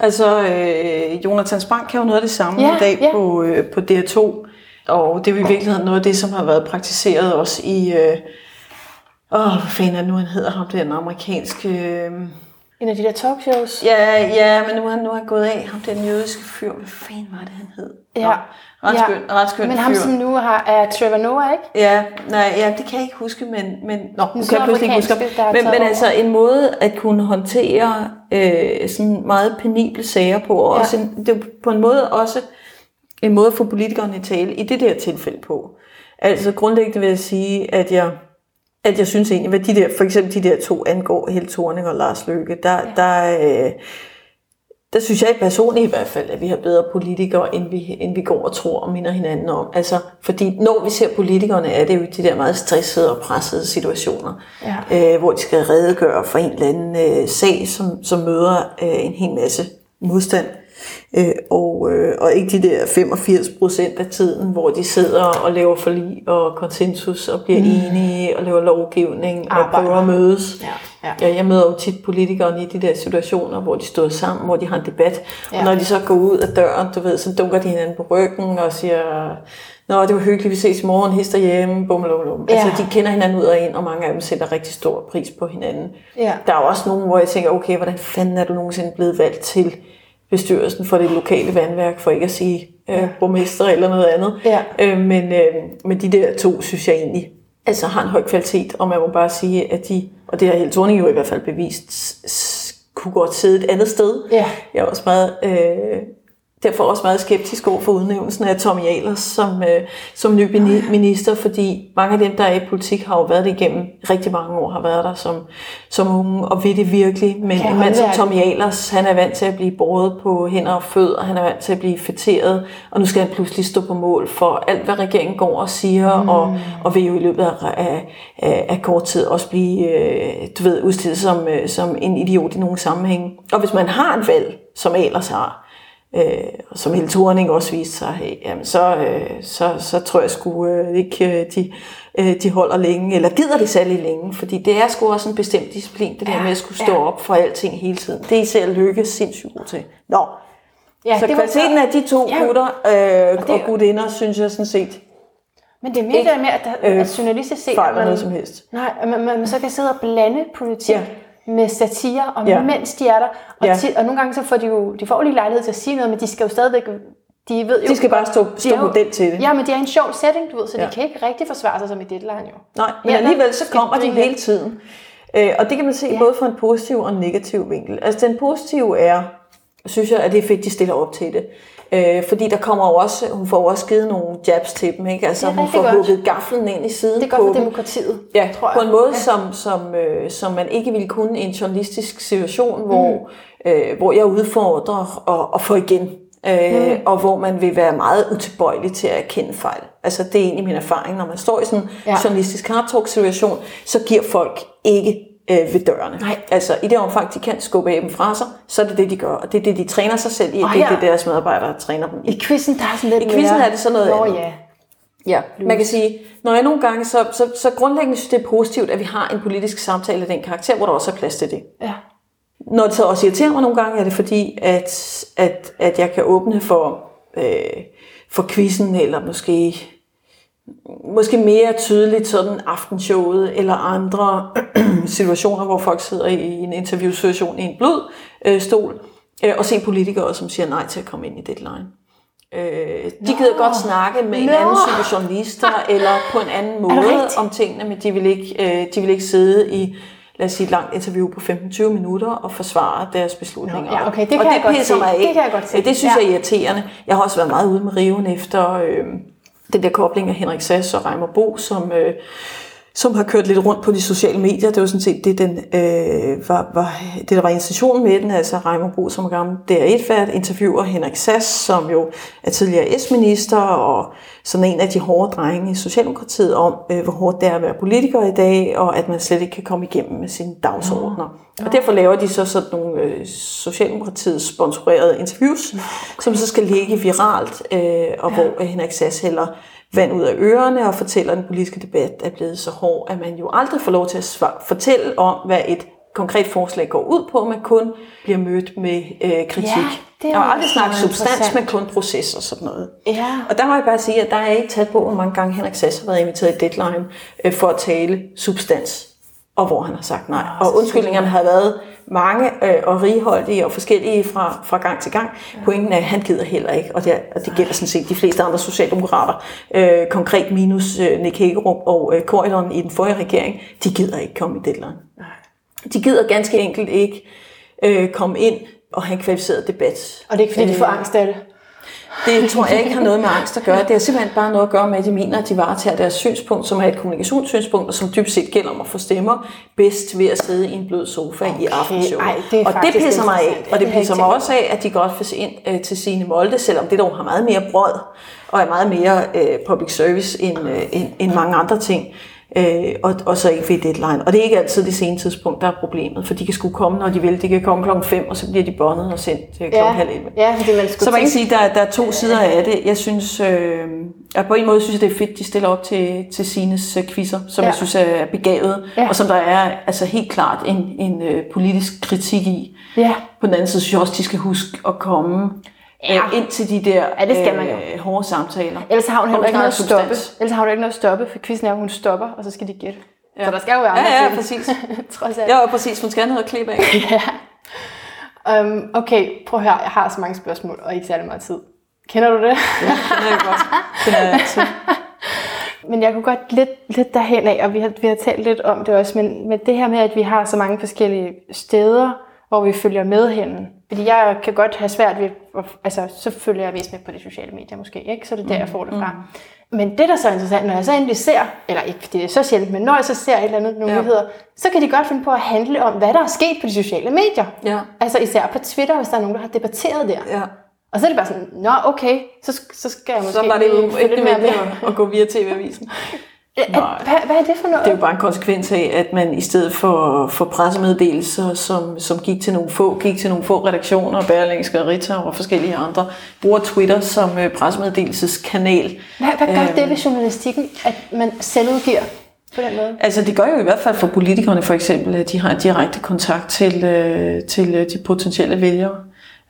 Altså, øh, Jonathan Spang kan jo noget af det samme Ja, i dag ja. på, øh, på DR2. Og det er i virkeligheden noget af det, som har været praktiseret også i... Øh, åh, hvad fanden er det nu, han hedder ham, den amerikanske... Øh, En af de der talkshows. ja, ja, men nu han, nu er han gået af, ham den jødiske fyr. Hvad fanden var det, han hed? Ja. Nå, ret skøn, ret skøn Men ham, fyr. som nu har, er Trevor Noah, ikke? Ja, nej, ja, det kan jeg ikke huske, men, men nå, nu kan jeg pludselig ikke huske ham. Men, men altså en måde at kunne håndtere øh, sådan meget penible sager på, og Ja. også en, det er på en måde også en måde at få politikerne tale i det der tilfælde på. Altså grundlæggende vil jeg sige, at jeg, at jeg synes egentlig, hvad de der, for eksempel de der to angår, Helle Thorning og Lars Løkke, der, ja. der, øh, der synes jeg personligt i hvert fald, at vi har bedre politikere, end vi, end vi går og tror og minder hinanden om. Altså, fordi når vi ser politikerne, er det jo de der meget stressede og pressede situationer, Ja. øh, hvor de skal redegøre for en eller anden øh, sag, som, som møder øh, en hel masse modstand. Øh, og, øh, og ikke de der 85 procent af tiden, hvor de sidder og laver forlig og konsensus og bliver mm. enige og laver lovgivning og Arbejder. prøver at mødes. Ja, ja. Ja, jeg møder jo tit politikerne i de der situationer, hvor de står sammen, hvor de har en debat. Ja. Og når de så går ud af døren, du ved, så dunker de hinanden på ryggen og siger, Nå, det var hyggeligt, vi ses i morgen, hister hjemme, bum, bum, bum. Ja. Altså, de kender hinanden ud og ind, og mange af dem sætter rigtig stor pris på hinanden. Ja. Der er også nogen, hvor jeg tænker, okay, hvordan fanden er du nogensinde blevet valgt til bestyrelsen for det lokale vandværk, for ikke at sige øh, borgmester eller noget andet. Ja. Øh, men, øh, men de der to, synes jeg egentlig, altså har en høj kvalitet, og man må bare sige, at de, og det har Helle Thorning jo i hvert fald bevist, kunne godt sidde et andet sted. Ja. Jeg er også meget, øh, derfor også meget skeptisk over for udnævnelsen af Tommy Ahlers som, øh, som ny mini- minister, fordi mange af dem, der er i politik, har jo været det igennem rigtig mange år, har været der som, som unge, og ved det virkelig. Men Kan en mand som. Tommy Ahlers, han er vant til at blive båret på hænder og fødder, han er vant til at blive fætteret, og nu skal han pludselig stå på mål for alt, hvad regeringen går og siger, mm. og, og vil jo i løbet af, af, af, kort tid også blive, øh, du ved, udstillet som, øh, som en idiot i nogle sammenhænge. Og hvis man har et valg, som Ahlers har, øh, og som Helle Thorning også viste sig, hey, jamen så, øh, så, så tror jeg sgu øh, ikke, øh, de, øh, de holder længe, eller gider det særlig længe, fordi det er sgu også en bestemt disciplin, det der med at skulle stå ja. op for alting hele tiden. Det er især lykke sindssygt god til. Nå, Ja, så det var kvaliteten af de to Ja. gutter øh, og, det- og gudinder, synes jeg sådan set, Men det er mere det der med, at, der, øh, at journalister ser, at man, noget som helst. Nej, man, man, man så kan sidde og blande politik Ja. Med satire, og Ja. mens de er der. Og, Ja. ja. og nogle gange så får de jo, de får jo lige lejlighed til at sige noget, men de skal jo stadigvæk, de ved jo... De skal bare stå, de stå er jo- model til det. Ja, men de er en sjov setting, du ved, så Ja. de kan ikke rigtig forsvare sig som i deadline jo. Nej, men Ja, alligevel så kommer de hele tiden. Øh, og det kan man se ja. både fra en positiv og en negativ vinkel. Altså den positive er, synes jeg, at det er fedt, de stiller op til det. Øh, fordi der kommer jo også, hun får jo også givet nogle jabs til dem, ikke? Altså hun får godt. hugget gaflen ind i siden Det er godt for dem. demokratiet, Ja, tror jeg. på en måde, ja. som, som, øh, som man ikke ville kunne i en journalistisk situation, hvor, mm. øh, hvor jeg udfordrer og, og får igen. Øh, mm. Og hvor man vil være meget utilbøjelig til at erkende fejl. Altså det er egentlig min erfaring, når man står i sådan en ja. Journalistisk hard talk situation, så giver folk ikke øh, ved dørene. Nej. Altså i det omfang, de kan skubbe dem fra sig, så er det det, de gør. Og det er det, de træner sig selv i. Og det er det, deres medarbejdere træner dem i. I quizzen, der er sådan lidt I quizzen mere... er det sådan noget Nå andet. ja. Ja, man kan sige, når jeg nogle gange, så, så, så grundlæggende synes det er positivt, at vi har en politisk samtale af den karakter, hvor der også er plads til det. ja. Når det så også irriterer mig nogle gange, er det fordi, at, at, at jeg kan åbne for, øh, for quizzen, eller måske, måske mere tydeligt sådan aftenshowet, eller andre situationer, hvor folk sidder i en interviewsituation i en blød øh, stol, Øh, og se politikere, som siger nej til at komme ind i deadline. Øh, de gider godt snakke med en Nå. anden type journalister, eller på en anden måde om tingene, men de vil, ikke, øh, de vil ikke sidde i lad os sige, et langt interview på 15-20 minutter og forsvare deres beslutninger. Nå, ja, okay, det og kan jeg godt se. mig Det ikke. kan jeg godt se. Det synes Ja. jeg er irriterende. Jeg har også været meget ude med riven efter øh, den der kobling af Henrik Sass og Reimer Bo, som, øh, som har kørt lidt rundt på de sociale medier. Det var sådan set det, den, øh, var, var, det der var intentionen med den, altså Reimer Bo som er gammel DR1-vært, interviewer Henrik Sass, som jo er tidligere S-minister, og sådan en af de hårde drenge i Socialdemokratiet om, øh, hvor hårdt det er at være politiker i dag, og at man slet ikke kan komme igennem med sine dagsordner. Og derfor laver de så sådan nogle øh, Socialdemokratiets sponsorerede interviews, som så skal ligge viralt, øh, og hvor øh, Henrik Sass hælder vand ud af ørerne og fortæller, at den politiske debat er blevet så hård, at man jo aldrig får lov til at fortælle om, hvad et konkret forslag går ud på, men kun bliver mødt med øh, kritik. Ja, jeg har aldrig snakket substans, men kun proces og sådan noget. Ja. Og der må jeg bare sige, at der er ikke taget på, hvor mange gange Henrik Sass har været inviteret i Deadline øh, for at tale substans, og hvor han har sagt nej. Og undskyldningerne har været mange øh, og righoldige og forskellige fra, fra gang til gang. Pointen er, at han gider heller ikke, og det, er, og det gælder sådan set de fleste andre socialdemokrater, øh, konkret minus øh, Nick Hækkerup og øh, Corridon i den forrige regering, de gider ikke komme i Deadline. De gider ganske enkelt ikke øh, komme ind og have en kvalificeret debat. Og det er ikke fordi, de får angst af det. Det tror jeg ikke har noget med angst at gøre. Det har simpelthen bare noget at gøre med, at de mener, at de varetager deres synspunkt, som er et kommunikationssynspunkt, og som dybt set gælder om at få stemmer bedst ved at sidde i en blød sofa okay. i aftenshow. ej, det og det pisser mig af. Og det Det pisser mig også af, at de godt vil se ind øh, til sine Molde, selvom det dog har meget mere brød og er meget mere øh, public service end, øh, end, end mange andre ting. Øh, og, og så ikke ved deadline. Og det er ikke altid det sene tidspunkt, der er problemet, for de kan sgu komme, når de vil. De kan komme klokken 5, og så bliver de båndet og sendt øh, klokken halv 11. ja, fordi man Så man kan sige, at der, der er to sider af det. Jeg synes, øh, at på en måde synes jeg, det er fedt, de stiller op til, til Sines øh, quizzer, som ja. Ja. jeg synes er begavet, ja. Ja. og som der er altså helt klart en, en øh, politisk kritik i. Ja. På den anden side synes jeg også, de skal huske at komme ja. Ja. øh, ind til de der Ja, det skal man jo. øh, hårde samtaler. Ellers har hun heller ikke noget at stoppe. Ellers har hun ikke noget at stoppe, for quizzen er, at hun stopper, og så skal de gætte. Ja. Så der skal jo være andre Ja, ja, ting. præcis. Trods alt. Ja, præcis. Hun skal have noget at klippe af. Um, okay, prøv at høre. Jeg har så mange spørgsmål, og ikke særlig meget tid. Kender du det? Ja, det er jeg godt. Det er jeg altid. Men jeg kunne godt lidt, lidt derhen af, og vi har, vi har talt lidt om det også, men, men det her med, at vi har så mange forskellige steder, hvor vi følger med henne. Fordi jeg kan godt have svært ved, altså så følger jeg mest med på de sociale medier måske, ikke? Så det er der, jeg får det fra. Men det, der er så interessant, når jeg så endelig ser, eller ikke fordi det er så sjældent, men når jeg så ser et eller andet, nogle Ja. nyheder, så kan de godt finde på at handle om, hvad der er sket på de sociale medier. Ja. Altså især på Twitter, hvis der er nogen, der har debatteret der. Ja. Og så er det bare sådan, nå okay, så, så skal jeg måske Så var det jo ikke nødvendigt at gå via TV-avisen. Hvad, hvad er det for noget? Det er jo bare en konsekvens af, at man i stedet for, for pressemeddelelser, som, som gik til nogle få, gik til nogle få redaktioner, Berlingske og Ritter og forskellige andre, bruger Twitter som øh, pressemeddelelseskanal. Hvad, hvad gør Øhm. det ved journalistikken, at man selvudgiver på den måde? Altså det gør jo i hvert fald for politikerne for eksempel, at de har direkte kontakt til, øh, til øh, de potentielle vælgere.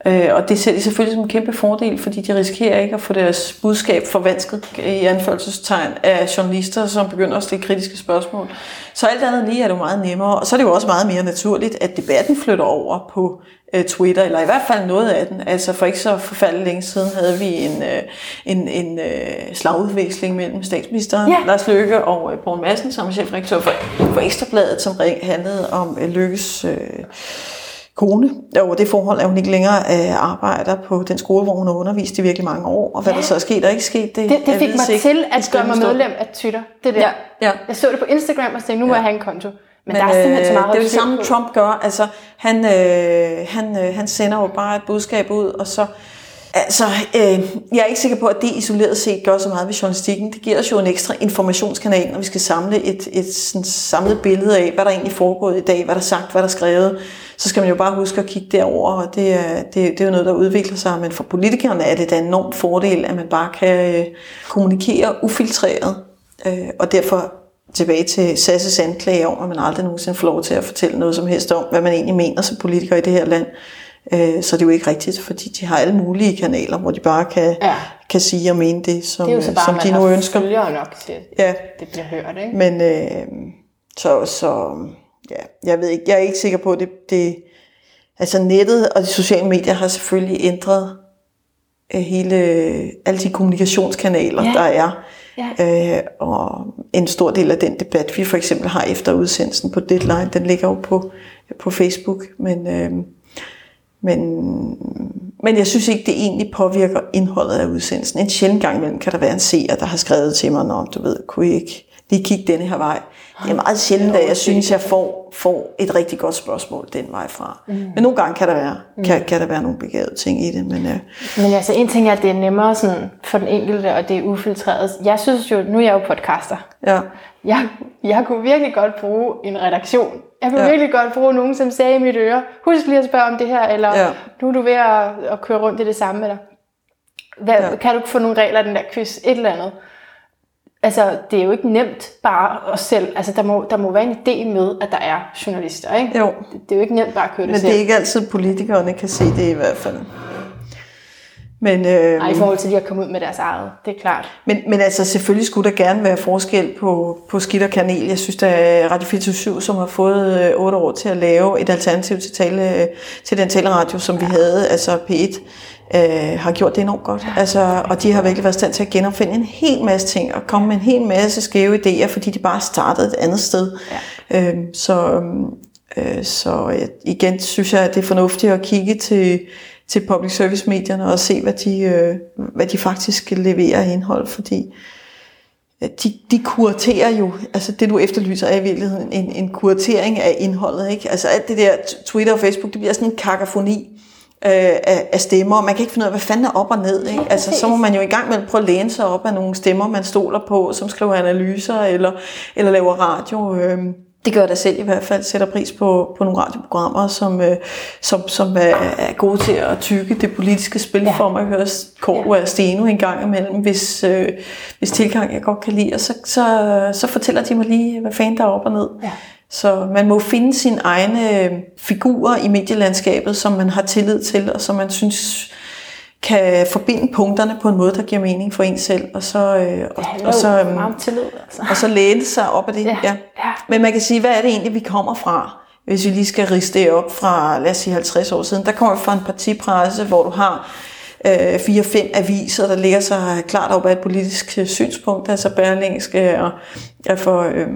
Øh, og det ser de selvfølgelig som en kæmpe fordel, fordi de risikerer ikke at få deres budskab forvansket i anførselstegn af journalister, som begynder at stille kritiske spørgsmål. Så alt andet lige er det jo meget nemmere. Og så er det jo også meget mere naturligt, at debatten flytter over på øh, Twitter, eller i hvert fald noget af den. Altså for ikke så forfærdeligt længe siden havde vi en, øh, en, en øh, slagudveksling mellem statsministeren, Ja. Lars Løkke og øh, Poul Madsen, som er chefredaktør for, for Ekstrabladet, som handlede om øh, Lykkes øh, kone. Og det forhold, at hun ikke længere øh, arbejder på den skole, hvor hun har undervist i virkelig mange år. Og hvad ja. der så er sket og ikke sket, det, Det, det fik mig ikke til at gøre mig medlem af Twitter. Det der. Ja, ja. Jeg så det på Instagram og tænkte, nu må jeg have en konto. Men, Men der er simpelthen så meget øh, det er det samme, på. Trump gør. Altså, han, øh, han, øh, han sender jo bare et budskab ud, og så... Altså, øh, jeg er ikke sikker på, at det isoleret set gør så meget ved journalistikken. Det giver os jo en ekstra informationskanal, når vi skal samle et, et sådan samlet billede af, hvad der egentlig foregået i dag, hvad der er sagt, hvad der er skrevet. Så skal man jo bare huske at kigge derover, og det er, det, det er jo noget, der udvikler sig. Men for politikerne er det da en enormt fordel, at man bare kan øh, kommunikere ufiltreret. Øh, og derfor tilbage til Sasses anklage om, at man aldrig nogensinde får lov til at fortælle noget som helst om, hvad man egentlig mener som politiker i det her land. Øh, så det er jo ikke rigtigt, fordi de har alle mulige kanaler, hvor de bare kan, Ja. kan sige og mene det, som, Det er jo så bare, som de man nu ønsker. følgere nok til, Ja, det bliver hørt. Ikke? men øh, så, så ja, jeg ved ikke, jeg er ikke sikker på, at det, det, altså nettet og de sociale medier har selvfølgelig ændret øh, hele, alle de kommunikationskanaler, Ja. der er. Ja. Øh, og en stor del af den debat, vi for eksempel har efter udsendelsen på Deadline, den ligger jo på, på Facebook. Men, øh, men, men jeg synes ikke, det egentlig påvirker indholdet af udsendelsen. En sjældent gang imellem kan der være en seer, der har skrevet til mig, om du ved, kunne I ikke lige kigge denne her vej. Det er meget sjældent, at jeg synes, jeg får, får et rigtig godt spørgsmål den vej fra. Mm. Men nogle gange kan der være, kan, kan der være nogle begavede ting i det. Men, øh, Men altså, en ting er, at det er nemmere sådan for den enkelte, og det er ufiltreret. Jeg synes jo, nu er jeg jo podcaster. ja. Jeg, jeg kunne virkelig godt bruge en redaktion. Jeg kunne Ja. virkelig godt bruge nogen, som sagde i mit øre, husk lige at spørge om det her, eller Ja. nu er du ved at, at køre rundt i det samme, eller hvad, Ja. kan du få nogle regler den der quiz, et eller andet. Altså, det er jo ikke nemt bare at selv, altså der må, der må være en idé med, at der er journalister, ikke? Jo. Det, det er jo ikke nemt bare at køre det Men selv. det er ikke altid, politikerne kan se det i hvert fald. Men, øh, Nej, i forhold til, at de har kommet ud med deres eget, det er klart. men, men altså selvfølgelig skulle der gerne være forskel på, på skidt og kanel. Jeg synes, at Radio 24 som har fået øh, otte år til at lave et alternativ til, tale, til den taleradio, som vi havde, altså P1, øh, har gjort det enormt godt. Altså, og de har virkelig været i stand til at genopfinde en hel masse ting og komme med en hel masse skæve idéer, fordi de bare startede et andet sted. Ja. Øhm, så øhm, øh, så øh, igen synes jeg, at det er fornuftigt at kigge til, til public service medierne og se, hvad de, øh, hvad de faktisk leverer af indhold, fordi de, de kuraterer jo, altså det du efterlyser er i virkeligheden en, en kuratering af indholdet, ikke? Altså alt det der Twitter og Facebook, det bliver sådan en kakafoni øh, af, af stemmer, og man kan ikke finde ud af, hvad fanden er op og ned, ikke? Altså så må man jo i gang med at prøve at læne sig op af nogle stemmer, man stoler på, som skriver analyser eller, eller laver radio, øh, det gør jeg da selv i hvert fald, sætter pris på, på nogle radioprogrammer, som, øh, som, som er, er gode til at tykke det politiske spil ja. for mig. Jeg hører Kåre ja. Steno en gang imellem, hvis, øh, hvis tilgang jeg godt kan lide, og så, så, så fortæller de mig lige, hvad fanden der er op og ned. Ja. Så man må finde sine egne øh, figurer i medielandskabet, som man har tillid til, og som man synes kan forbinde punkterne på en måde, der giver mening for en selv, og så, øh, og, og så, øhm, tillid, altså. og så læne sig op af det. Ja, ja. Men man kan sige, hvad er det egentlig, vi kommer fra? Hvis vi lige skal riste det op fra, lad os sige 50 år siden, der kommer vi fra en partipresse, hvor du har øh, fire-fem aviser, der ligger sig klart op af et politisk øh, synspunkt, altså Berlingske og er for, øh,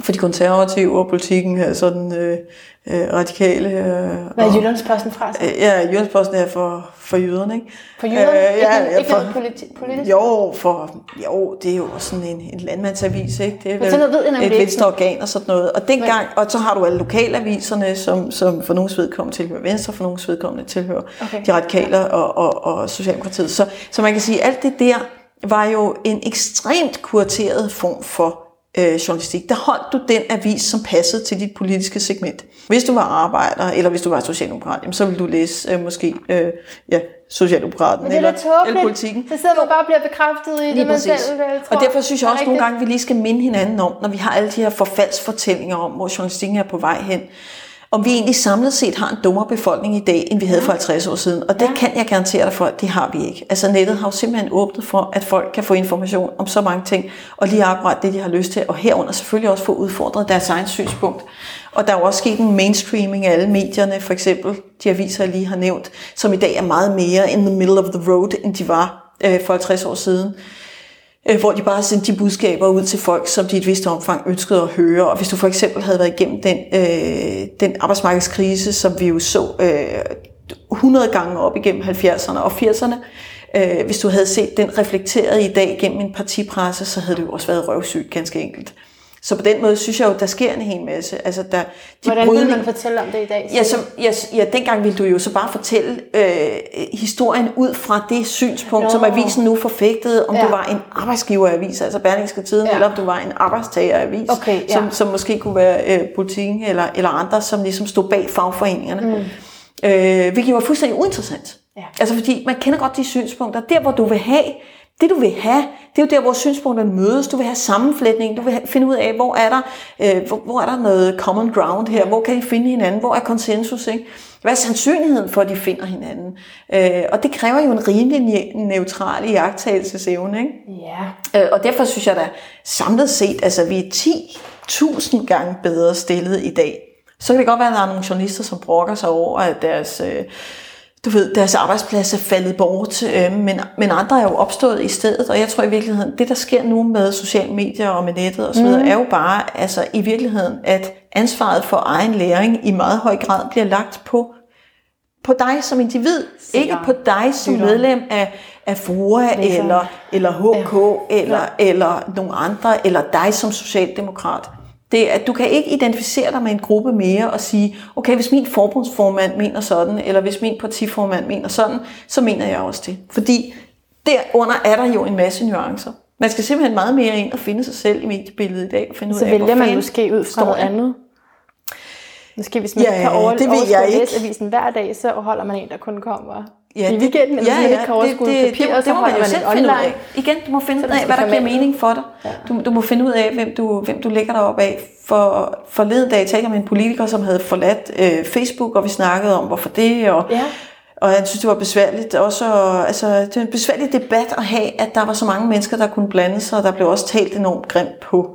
for de konservative og politikken sådan øh, øh, radikale. Øh, Hvad er Jyllandsposten fra? så? Øh, Ja, Jyllandsposten er for, for jyderne, ikke? For jyderne? Øh, ja, ikke, ja, for, politi- politisk? jo, for, jo, det er jo sådan en, en landmandsavis, ikke? Det er Men sådan ved jeg nemlig et venstre organ og sådan noget. Og dengang, og så har du alle lokalaviserne, som, som for nogens vedkommende tilhører Venstre, for nogens vedkommende tilhører Okay. de radikale og, og, og Socialdemokratiet. Så, så man kan sige, at alt det der var jo en ekstremt kurateret form for øh, journalistik. Der holdt du den avis, som passede til dit politiske segment. Hvis du var arbejder, eller hvis du var socialdemokrat, jamen, så ville du læse øh, måske øh, ja, Socialdemokraten er eller, tåbeligt. eller politikken. Så sidder man bare og bliver bekræftet i Lige det, man præcis. selv øh, tror. Og derfor synes jeg også nogle gange, at vi lige skal minde hinanden om, når vi har alle de her forfaldsfortællinger om, hvor journalistikken er på vej hen, om vi egentlig samlet set har en dummere befolkning i dag, end vi havde for 50 år siden. Og det Ja. kan jeg garantere dig for, at det har vi ikke. Altså nettet har jo simpelthen åbnet for, at folk kan få information om så mange ting, og lige akkurat det, de har lyst til, og herunder selvfølgelig også få udfordret deres egen synspunkt. Og der er jo også sket en mainstreaming af alle medierne, for eksempel de aviser, jeg lige har nævnt, som i dag er meget mere in the middle of the road, end de var øh, for 50 år siden Øh, hvor de bare sendte de budskaber ud til folk, som de i et vist omfang ønskede at høre. Og hvis du for eksempel havde været igennem den, øh, den arbejdsmarkedskrise, som vi jo så øh, 100 gange op igennem 70'erne og 80'erne, øh, hvis du havde set den reflekteret i dag gennem en partipresse, så havde det jo også været røvsygt, ganske enkelt. Så på den måde synes jeg jo, der sker en hel masse. Altså, der, de Hvordan brydning- man fortælle om det i dag? Ja, så, ja, ja, dengang ville du jo så bare fortælle øh, historien ud fra det synspunkt, Nå. som avisen nu forfægtede, om Ja. du var en arbejdsgiveravis, altså Berlingske Tiden, Ja. eller om du var en arbejdstageravis, Okay, ja. som, som måske kunne være øh, politikken eller, eller andre, som ligesom stod bag fagforeningerne. Mm. Øh, hvilket var fuldstændig uinteressant. Ja. Altså fordi man kender godt de synspunkter. Der, hvor du vil have, det du vil have, det er jo der, hvor synspunkterne mødes. Du vil have sammenflætning. Du vil finde ud af, hvor er, der, øh, hvor, hvor er der noget common ground her? Hvor kan de finde hinanden? Hvor er konsensus? Ikke? Hvad er sandsynligheden for, at de finder hinanden? Øh, og det kræver jo en rimelig ne- neutral iagtagelsesevne. Ikke? Ja. Øh, og derfor synes jeg da samlet set, altså vi er 10.000 gange bedre stillet i dag Så kan det godt være, at der er nogle journalister, som brokker sig over, at deres, øh, du ved, deres arbejdsplads er faldet bort, øh, men, men andre er jo opstået i stedet, og jeg tror i virkeligheden, det der sker nu med sociale medier og med nettet osv., mm. er jo bare altså, i virkeligheden, at ansvaret for egen læring i meget høj grad bliver lagt på på dig som individ, Seer. ikke på dig som Lytter. medlem af, af FOA Læser. eller, eller HK eller, eller nogle andre, eller dig som socialdemokrat. Det er, at du kan ikke identificere dig med en gruppe mere og sige, okay, hvis min forbundsformand mener sådan, eller hvis min partiformand mener sådan, så mener jeg også det. Fordi derunder er der jo en masse nuancer. Man skal simpelthen meget mere ind og finde sig selv i mediebilledet i dag. Og finde Så ud af, vælger man måske ud fra noget andet. Måske hvis man Ja, kan over, det ved jeg ikke. avisen hver dag, så holder man en, der kun kommer Ja, i det- weekenden, eller ja, ja, ikke kan overskue det, det, papiret, det, så det må holder man jo selv en finde ud online. af. Igen, du må finde ud af, hvad der giver mening for dig. Du, du må finde ud af, hvem du, hvem du lægger dig op af. For forleden dag talte jeg med en politiker, som havde forladt øh, Facebook, og vi snakkede om, hvorfor det, og, Ja. og han synes, det var besværligt. Også, altså, det er en besværlig debat at have, at der var så mange mennesker, der kunne blande sig, og der blev også talt enormt grimt på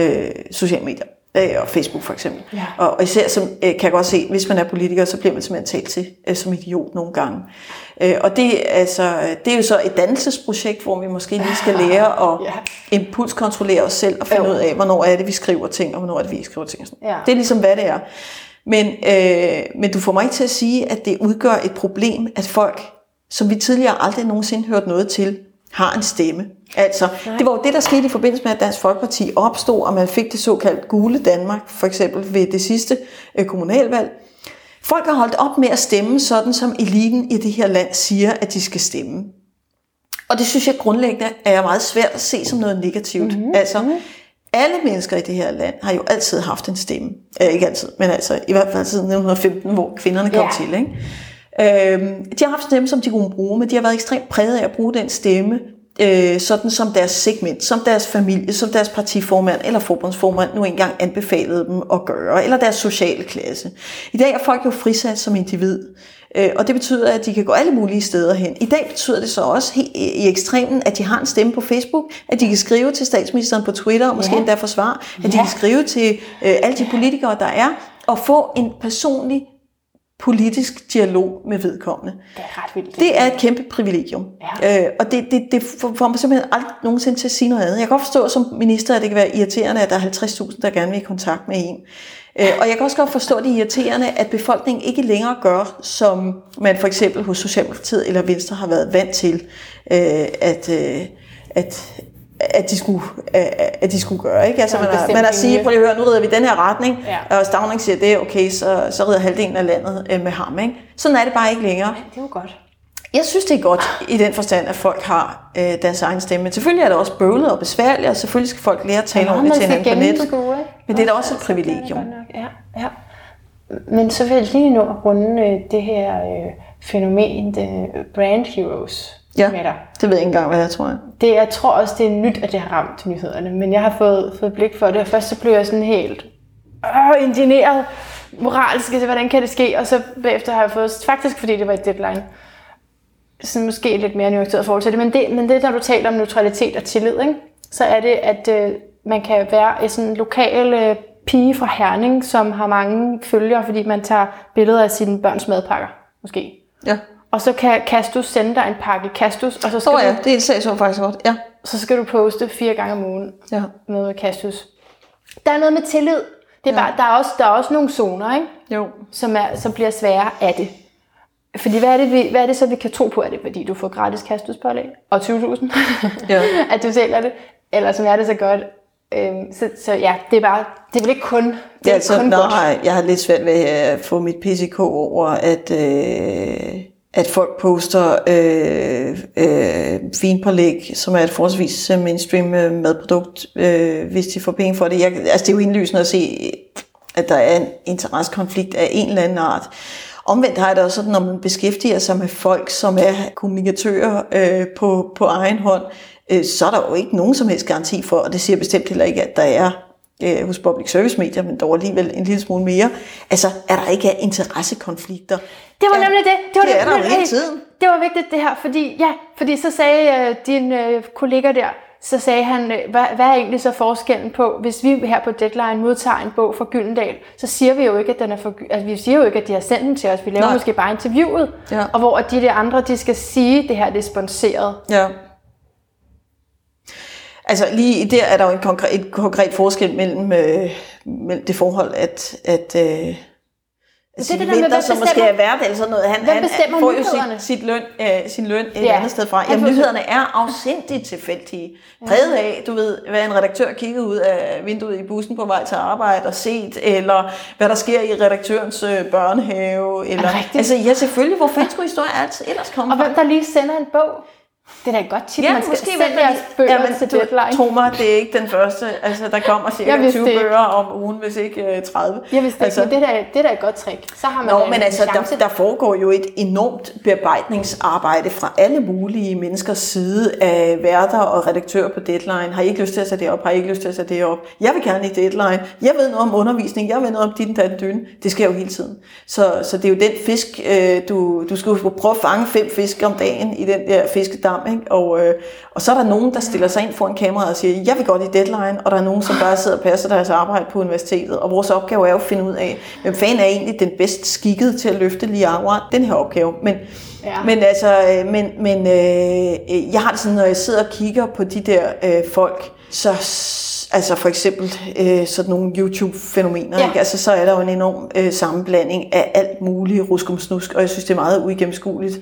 øh, sociale medier. Øh, og Facebook for eksempel. Ja. Og, og især som, øh, kan jeg godt se, hvis man er politiker, så bliver man simpelthen talt til øh, som idiot nogle gange. Øh, og det, altså, det er jo så et dannelsesprojekt, hvor vi måske lige skal lære at Ja. impulskontrollere os selv og finde Jo. ud af, hvornår er det, vi skriver ting, og hvornår er det, vi ikke skriver ting. Ja. Det er ligesom, hvad det er. Men, øh, men du får mig ikke til at sige, at det udgør et problem, at folk, som vi tidligere aldrig nogensinde hørt noget til, har en stemme. Altså, det var jo det, der skete i forbindelse med, at Dansk Folkeparti opstod, og man fik det såkaldt gule Danmark, for eksempel ved det sidste øh, kommunalvalg. Folk har holdt op med at stemme, sådan som eliten i det her land siger, at de skal stemme. Og det synes jeg grundlæggende er meget svært at se som noget negativt. Mm-hmm. Altså, alle mennesker i det her land har jo altid haft en stemme. Eh, ikke altid, men altså i hvert fald siden 1915, hvor kvinderne kom Ja. til. Ikke? Øhm, de har haft stemme, som de kunne bruge, men de har været ekstremt præget af at bruge den stemme, øh, sådan som deres segment, som deres familie, som deres partiformand eller forbundsformand nu engang anbefalede dem at gøre, eller deres sociale klasse. I dag er folk jo frisat som individ, øh, og det betyder, at de kan gå alle mulige steder hen. I dag betyder det så også i ekstremen, at de har en stemme på Facebook, at de kan skrive til statsministeren på Twitter, og måske Ja. endda forsvare, at de Ja. kan skrive til øh, alle de politikere, der er, og få en personlig politisk dialog med vedkommende. Det er ret vildt. Det er et kæmpe privilegium. Ja. Øh, og det, det, det får får mig simpelthen aldrig nogensinde til at sige noget andet. Jeg kan godt forstå som minister, at det kan være irriterende, at der er 50.000, der gerne vil i kontakt med en. Øh, og jeg kan også godt forstå det irriterende, at befolkningen ikke længere gør, som man for eksempel hos Socialdemokratiet eller Venstre har været vant til, øh, at, øh, at, at, de skulle, øh, at de skulle gøre. Ikke? Altså, er man, man har sige, linje. prøv lige at høre, nu rider vi den her retning, Ja. og Stavning siger det, okay, så, så rider halvdelen af landet øh, med ham. Ikke? Sådan er det bare ikke længere. Det er jo godt. Jeg synes, det er godt i den forstand, at folk har øh, deres egen stemme. Men selvfølgelig er det også bøvlet og besværligt, og selvfølgelig skal folk lære at tale Nå, ordentligt til hinanden på nettet. Men det er da også et altså, er privilegium. Ja, ja. Men så vil jeg lige nå at runde øh, det her øh, fænomen, det brand heroes Ja, med dig. det ved jeg ikke engang, hvad jeg tror. Jeg. Det, jeg tror også, det er nyt, at det har ramt nyhederne, men jeg har fået, fået blik for det, og først så blev jeg sådan helt øh, indigneret, moralsk, altså, hvordan kan det ske? Og så bagefter har jeg fået, faktisk fordi det var et deadline, sådan måske lidt mere nuanceret forhold til det, men det, men det når du taler om neutralitet og tillid, ikke? så er det, at øh, man kan være en sådan lokal øh, pige fra Herning, som har mange følgere, fordi man tager billeder af sine børns madpakker, måske. Ja. Og så kan Kastus sende dig en pakke Kastus, og så skal, oh, du, ja, det er en sag, så faktisk godt. Ja. så skal du poste fire gange om ugen ja. noget med Kastus. Der er noget med tillid. Det er bare, der, er også, der er også nogle zoner, ikke? Jo. Som, er, som bliver svære af det. Fordi hvad er, det, vi, hvad er det så, vi kan tro på? Er det, fordi du får gratis kastuspålæg? Og 20.000? Ja. at du sælger det? Eller som er det så godt? Øhm, så, så ja, det er bare, det er vel ikke kun, det er Ja, altså, kun godt. nej, jeg har lidt svært ved at få mit PCK over, at, øh, at folk poster øh, øh, vinpålæg, som er et forholdsvis øh, mainstream øh, madprodukt, øh, hvis de får penge for det. Jeg, altså, det er jo indlysende at se, at der er en interessekonflikt af en eller anden art. Omvendt har jeg det også sådan, når man beskæftiger sig med folk, som er kommunikatører øh, på, på egen hånd, øh, så er der jo ikke nogen som helst garanti for, og det siger bestemt heller ikke, at der er øh, hos public service medier, men dog alligevel en lille smule mere. Altså, er der ikke er interessekonflikter? Det var Ja, nemlig det. Det var det er der jo hele hey, tiden. Det var vigtigt det her, fordi, ja, fordi så sagde øh, din øh, kollega der, så sagde han, øh, hvad, hvad er egentlig så forskellen på, hvis vi her på Deadline modtager en bog fra Gyldendal, så siger vi jo ikke, at den er for, altså, vi siger jo ikke, at de har sendt den til os. Vi laver Nej. måske bare interviewet, Ja. og hvor de der andre, de skal sige, at det her det er sponseret. Ja. Altså lige der er der jo en konkret, et konkret forskel mellem, øh, mellem det forhold, at, at øh, det der med, hvem som måske er vært eller sådan noget, han, Hvem han får jo sit, sit løn, øh, sin løn et Ja. andet sted fra. Jamen, nyhederne er afsindigt tilfældige. Præget af, du ved, hvad en redaktør kigger ud af vinduet i bussen på vej til arbejde og set, eller hvad der sker i redaktørens øh, børnehave. Eller, altså, ja, selvfølgelig. Hvor fanden skulle historier altid ellers komme Og hvem der lige sender en bog. Det er da et godt tip, man skal måske sende jeres bøger ja, til du, deadline. Tro mig, det er ikke den første. Altså, der kommer cirka Jeg vidste 20 det ikke. bøger om ugen, hvis ikke øh, 30. Jeg vidste altså, det, der, det der er et godt trick. Så har man Nå, da men en altså, chance. der, der foregår jo et enormt bearbejdningsarbejde fra alle mulige menneskers side af værter og redaktører på Deadline. Har I ikke lyst til at sætte det op? Har I ikke lyst til at sætte det op? Jeg vil gerne i Deadline. Jeg ved noget om undervisning. Jeg ved noget om dit og dyne. Det sker jo hele tiden. Så, så det er jo den fisk, øh, du, du skal prøve at fange fem fisk om dagen i den der fiskedam. Ikke? Og, øh, og så er der nogen, der stiller sig ind foran kameraet og siger, jeg vil godt i Deadline. Og der er nogen, som bare sidder og passer deres arbejde på universitetet. Og vores opgave er jo at finde ud af, hvem fanden er egentlig den bedst skikkede til at løfte lige akkurat den her opgave. Men, Ja. men altså, øh, men, men øh, jeg har det sådan, når jeg sidder og kigger på de der øh, folk, så altså for eksempel øh, sådan nogle YouTube-fænomener, Ja. ikke? Altså, så er der jo en enorm øh, sammenblanding af alt muligt ruskumsnusk, og jeg synes, det er meget uigennemskueligt.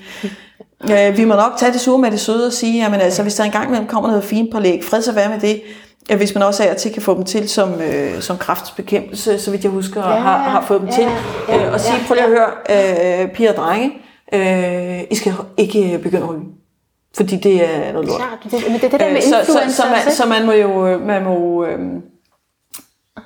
Øh, vi må nok tage det sure med det søde og sige, jamen altså, hvis der engang imellem kommer noget fint på læg, fred så være med det. Øh, Hvis man også af og til kan få dem til som, øh, som kraftbekæmpelse, så vidt jeg husker, ja, har, har fået dem ja, til. ja, øh, og sige, ja, prøv lige at høre, øh, piger og drenge, øh, I skal ikke begynde at ryge. Fordi det er noget lort. Klart, det, men det er det der med Øh, så, så, man, så man må jo, øh, man må, øh,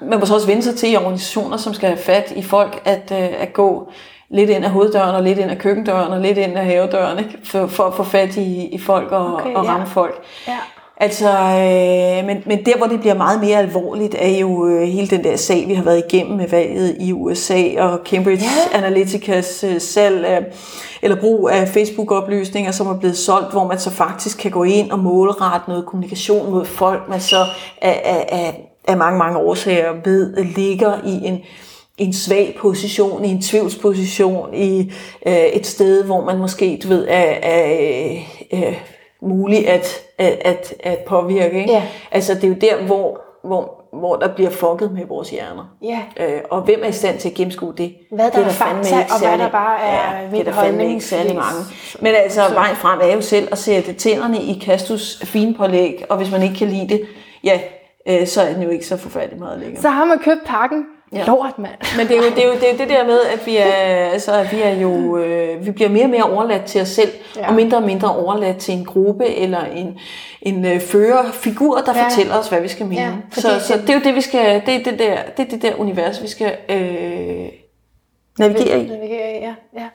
man må så også vende sig til i organisationer, som skal have fat i folk, at, øh, at gå lidt ind af hoveddøren, og lidt ind af køkkendøren, og lidt ind af havedøren, ikke? For, for at få fat i, i folk og, Okay, og ja. ramme folk. Ja. Altså, øh, men, men der, hvor det bliver meget mere alvorligt, er jo øh, hele den der sag, vi har været igennem med valget i USA, og Cambridge Ja. Analyticas øh, salg af, eller brug af Facebook-oplysninger, som er blevet solgt, hvor man så faktisk kan gå ind og målrette noget kommunikation mod folk, man så af, af, af, af mange, mange årsager ved ligger i en, en svag position, i en tvivlsposition, i øh, et sted, hvor man måske, du ved, er, er øh, muligt at, at, at, at påvirke. Ikke? Ja. Altså, det er jo der, hvor, hvor, hvor der bliver fucket med vores hjerner. Ja. Øh, og hvem er i stand til at gennemskue det? Hvad der det er fandme fakta, ikke og hvad særlig- der bare er ja, det er der fandme ikke særlig mange. Men altså, vejen frem er jo selv at sætte tænderne i Kastus finpålæg, og hvis man ikke kan lide det, ja, øh, så er den jo ikke så forfærdelig meget længere. Så har man købt pakken. Ja. Lort, mand. Men det er, jo, det, er jo, det er det der med, at vi er, altså, at vi er jo, øh, vi bliver mere og mere overladt til os selv, Ja. og mindre og mindre overladt til en gruppe eller en, en øh, førerfigur, der Ja. fortæller os, hvad vi skal mene. Ja, så, så det- det er jo det, vi skal, det er det der, det er det der univers, vi skal øh, navigere i. Navigere i, ja. ja.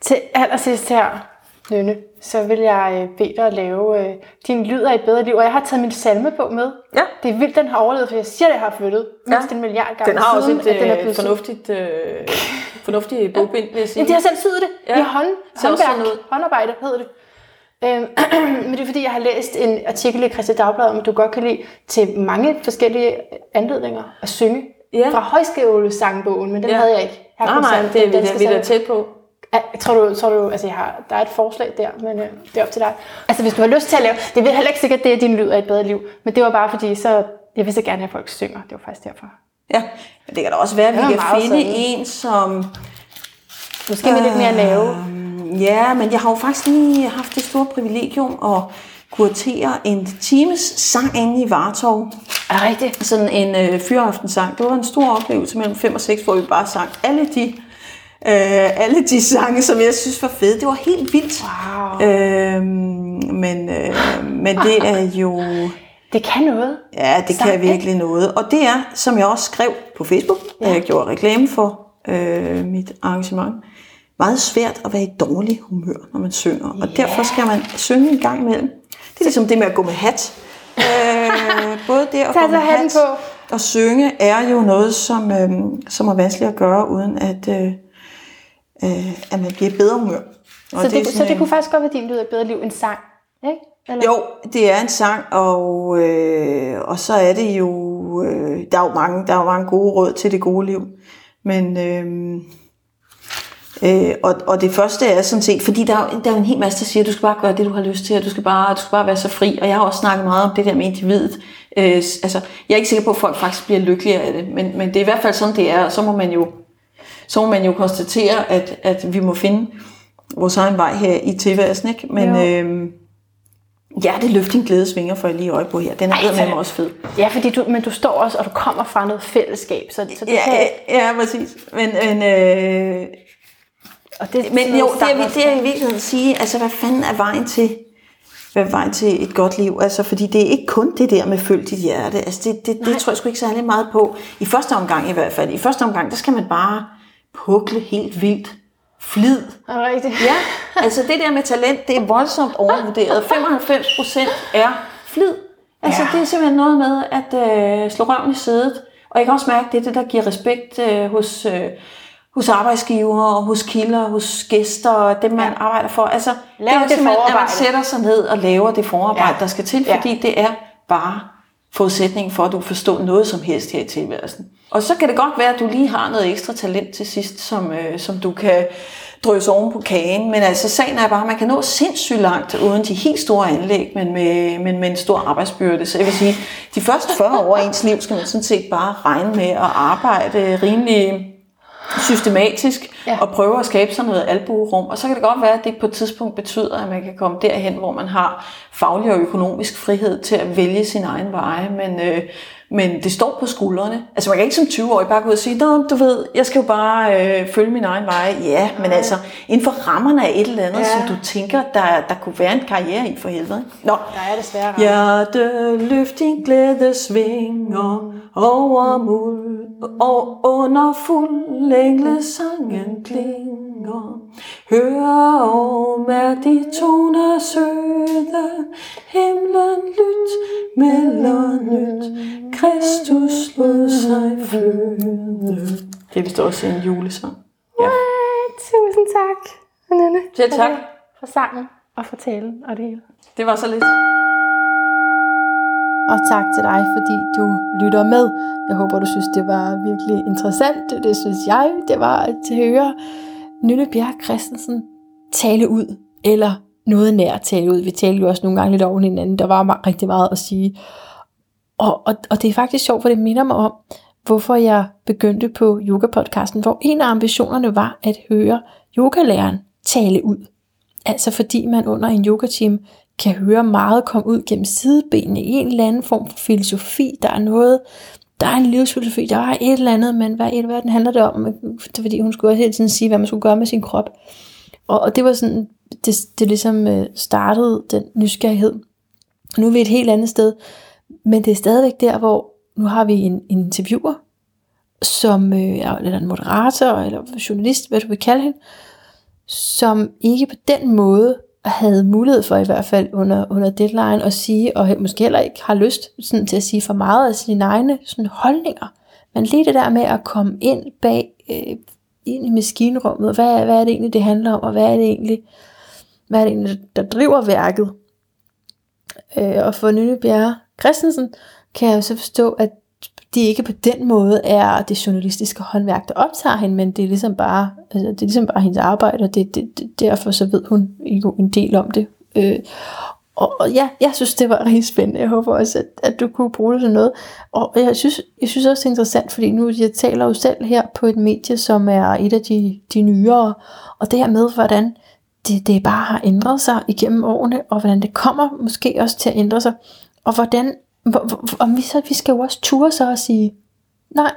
Til allersidst her, Nynne, så vil jeg øh, bede dig at lave øh, din lyd af et bedre liv. Og jeg har taget min salme på med. Ja. Det er vildt, den har overlevet, for jeg siger, at jeg har flyttet mindst en milliard gange Den har også et den er øh, blevet fornuftigt, øh, fornuftigt bogbind, vil jeg sige. Jamen, de har selv syet det. Ja. Ja. I hånd, håndværk, håndarbejde hedder det. Øhm, men det er fordi, jeg har læst en artikel i Christi Dagblad, om at du godt kan lide til mange forskellige anledninger at synge. Ja. Fra højskolesangbogen, men den Ja. havde jeg ikke. Her Nej, nej, det er vi, da- tæt på. Tror du, tror du, altså jeg har, der er et forslag der, men øh, det er op til dig. Altså hvis du har lyst til at lave, det er heller ikke sikkert, det er din lyd af et bedre liv, men det var bare fordi, så, jeg vil så gerne have, at folk synger. Det var faktisk derfor. Ja, men det kan da også være, at vi kan finde sådan. en, som Måske med lidt mere lave. Øhm, Ja, men jeg har jo faktisk lige haft det store privilegium at kuratere en times sang inde i Vartov. Er det rigtigt? Sådan en øh, fyraftensang. Det var en stor oplevelse mellem 5 og 6, hvor vi bare sang alle de, øh, alle de sange, som jeg synes var fede. Det var helt vildt. Wow. Øhm, men, øh, men det er jo... Det kan noget. Ja, det Sang, kan virkelig noget. Og det er, som jeg også skrev på Facebook, ja. jeg gjorde reklame for øh, mit arrangement, meget svært at være i dårlig humør, når man synger. Og derfor skal man synge en gang imellem. Det er ligesom det med at gå med hat. Øh, både det at gå med hat og synge er jo noget, som, øh, som er vanskeligt at gøre, uden at, øh, øh, at man bliver bedre humør. Og Så det, er så det en- kunne faktisk godt være din lyd af bedre liv, en sang. Ikke? Eller? Jo, det er en sang, og, øh, og så er det jo, øh, der er jo mange, der er jo mange gode råd til det gode liv. Men, øh, øh, og, og det første er sådan set, fordi der er, der er en hel masse, der siger, at du skal bare gøre det, du har lyst til, og du skal bare, du skal bare være så fri. Og jeg har også snakket meget om det der med individet. Øh, altså, jeg er ikke sikker på, at folk faktisk bliver lykkeligere af det, men, men det er i hvert fald sådan, det er, og så må man jo, så må man jo konstatere, at, at vi må finde vores egen vej her i tilværelsen, ikke? Men, øh, Ja, det løfter en glædesvinger for lige øje på her. Den er Ej, med også fed. Ja, fordi du, men du står også, og du kommer fra noget fællesskab, så, så det Ja, kan, ja, præcis. Men, men, øh, og det, men jo, det er, sang- det er i virkeligheden at sige, altså hvad fanden er vejen til, hvad er vejen til et godt liv? Altså, fordi det er ikke kun det der med følg dit hjerte. Altså, det, det, det tror jeg sgu ikke særlig meget på. I første omgang i hvert fald. I første omgang, der skal man bare pukle helt vildt. Flid. Er det rigtigt? Ja, altså det der med talent, det er voldsomt overvurderet. 95 procent er flid. Altså Ja. ja. det er simpelthen noget med at øh, slå røven i sædet. Og jeg kan også mærke, det er det, der giver respekt øh, hos, øh, hos arbejdsgiver og hos kilder, hos gæster og dem, man ja. arbejder for. Altså, Lav det er det simpelthen, at man sætter sig ned og laver det forarbejde, Ja. ja. der skal til, Ja. fordi det er bare forudsætning for, at du forstår noget som helst her i tilværelsen. Og så kan det godt være, at du lige har noget ekstra talent til sidst, som, øh, som du kan drøse oven på kagen. Men altså, sagen er bare, at man kan nå sindssygt langt uden de helt store anlæg, men med, men med en stor arbejdsbyrde. Så jeg vil sige, de første 40 år af ens liv skal man sådan set bare regne med at arbejde rimelig systematisk Ja. og prøve at skabe sig noget albuerum. Og så kan det godt være, at det på et tidspunkt betyder, at man kan komme derhen, hvor man har faglig og økonomisk frihed til at vælge sin egen veje. Men, øh, men det står på skuldrene. Altså man kan ikke som 20-årig bare gå ud og sige, Nå, du ved, jeg skal jo bare øh, følge min egen vej. Ja, men altså inden for rammerne af et eller andet, Ja. som du tænker, der, der kunne være en karriere i for helvede. Nå, Der er desværre. Hjerte, løft din glæde svinger over muld og under fuld engle sangen klinger. Hør og mærk de toner søde, himlen lyt, melder nyt, Kristus lod sig føde. Det er vist også en julesang. Ja. Tusind tak, Nynne. Selv tak. For sangen og for talen og det hele. Det var så lidt. Og tak til dig, fordi du lytter med. Jeg håber, du synes, det var virkelig interessant. Det synes jeg, det var at høre Nynne Bjerg Christensen tale ud, eller noget nær tale ud. Vi talte jo også nogle gange lidt over hinanden. Der var rigtig meget at sige. Og, og, og det er faktisk sjovt, for det minder mig om, hvorfor jeg begyndte på yoga-podcasten, hvor en af ambitionerne var at høre yogalæreren tale ud. Altså fordi man under en yogateam kan høre meget komme ud gennem sidebenene i en eller anden form for filosofi. Der er noget, der er en livsfilosofi, der er et eller andet, men hvad i verden handler det om? Fordi hun skulle også hele tiden sige, hvad man skulle gøre med sin krop. Og, og det var sådan, det, det ligesom øh, startede den nysgerrighed. Nu er vi et helt andet sted, men det er stadigvæk der, hvor nu har vi en, en interviewer, som øh, eller en moderator, eller journalist, hvad du vil kalde hende, som ikke på den måde havde mulighed for i hvert fald under, under deadline at sige, og måske heller ikke har lyst sådan, til at sige for meget af sine egne sådan, holdninger. Men lige det der med at komme ind bag, øh, ind i maskinrummet, hvad, hvad er det egentlig, det handler om, og hvad er det egentlig, hvad er det egentlig, der driver værket. Øh, og for Nynne Bjerre Christensen kan jeg jo så forstå, at det ikke på den måde er det journalistiske håndværk, der optager hende, men det er ligesom bare, altså, det er ligesom bare hendes arbejde, og det, det, det, derfor så ved hun jo en del om det. Øh, og, og ja, jeg synes, det var rigtig spændende. Jeg håber også, at, at du kunne bruge det til noget. Og jeg synes, jeg synes også, det er interessant, fordi nu jeg taler jo selv her på et medie, som er et af de, de nyere, og det her med, hvordan det, det bare har ændret sig igennem årene, og hvordan det kommer måske også til at ændre sig, og hvordan, og om vi, så, vi skal jo også ture så og sige, nej,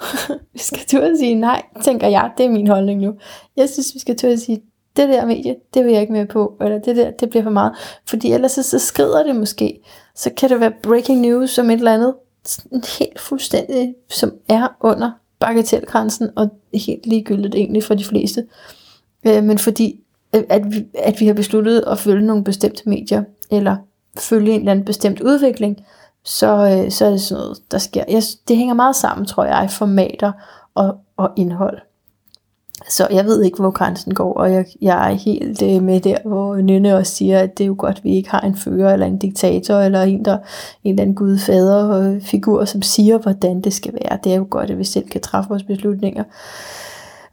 vi skal turde sige nej, tænker jeg, det er min holdning nu. Jeg synes, vi skal turde sige, det der medie, det vil jeg ikke med på, eller det der, det bliver for meget. Fordi ellers så, så skrider det måske. Så kan det være breaking news som et eller andet, helt fuldstændig, som er under bagatelgrænsen, og helt ligegyldigt egentlig for de fleste. Øh, men fordi, øh, at vi, at vi har besluttet at følge nogle bestemte medier, eller følge en eller anden bestemt udvikling, så, øh, så er det sådan noget, der sker. Jeg, det hænger meget sammen, tror jeg, formater og, og indhold. Så jeg ved ikke, hvor grænsen går, og jeg, jeg er helt øh, med der, hvor Nynne også siger, at det er jo godt, at vi ikke har en fører, eller en diktator, eller en, der, en eller anden gudfaderfigur, øh, som siger, hvordan det skal være. Det er jo godt, at vi selv kan træffe vores beslutninger.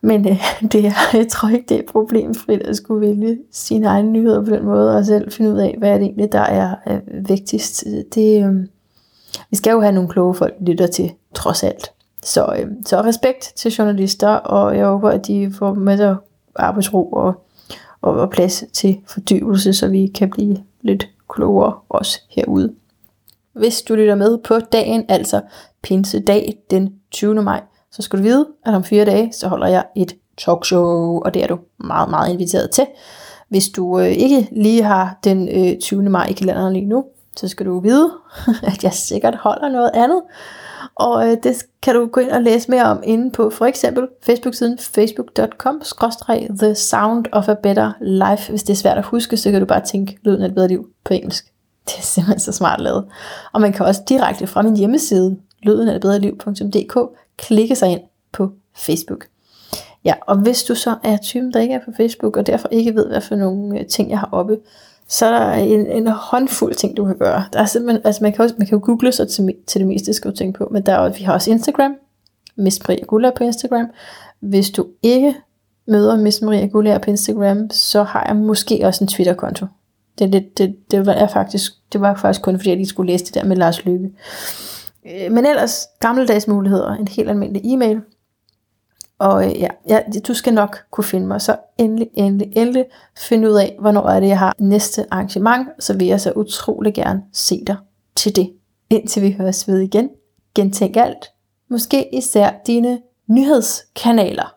Men øh, det er, jeg tror ikke, det er problemfrit at skulle vælge sine egne nyheder på den måde, og selv finde ud af, hvad er det egentlig, der er øh, vigtigst. Det, øh, vi skal jo have nogle kloge folk, vi lytter til, trods alt. Så, øh, så respekt til journalister, og jeg håber, at de får med sig arbejdsro og, og, og plads til fordybelse, så vi kan blive lidt klogere også herude. Hvis du lytter med på dagen, altså pinsedag den 20. maj, så skal du vide, at om fire dage, så holder jeg et talkshow, og det er du meget, meget inviteret til. Hvis du øh, ikke lige har den øh, 20. maj i kalenderen lige nu, så skal du vide, at jeg sikkert holder noget andet. Og øh, det kan du gå ind og læse mere om inde på for eksempel Facebook-siden facebook.com The Sound of a Better Life. Hvis det er svært at huske, så kan du bare tænke lyden af et bedre liv på engelsk. Det er simpelthen så smart lavet. Og man kan også direkte fra min hjemmeside, lyden af et bedre liv.dk, klikke sig ind på Facebook. Ja, og hvis du så er typen, der ikke er på Facebook, og derfor ikke ved, hvad for nogle øh, ting jeg har oppe, så er der en, en håndfuld ting, du kan gøre. Der er simpelthen, altså man kan, også, man kan jo google sig til, til det meste, skal du tænke på, men der er, vi har også Instagram, Miss Maria Gula på Instagram. Hvis du ikke møder Miss Maria Gula på Instagram, så har jeg måske også en Twitter-konto. Det, det, det, det, var faktisk, det var faktisk kun fordi, jeg lige skulle læse det der med Lars Lykke. Øh, men ellers gammeldags muligheder, en helt almindelig e-mail. Og øh, ja, ja, du skal nok kunne finde mig, så endelig, endelig, endelig finde ud af, hvornår er det, jeg har næste arrangement, så vil jeg så utrolig gerne se dig til det. Indtil vi høres ved igen, gentænk alt, måske især dine nyhedskanaler.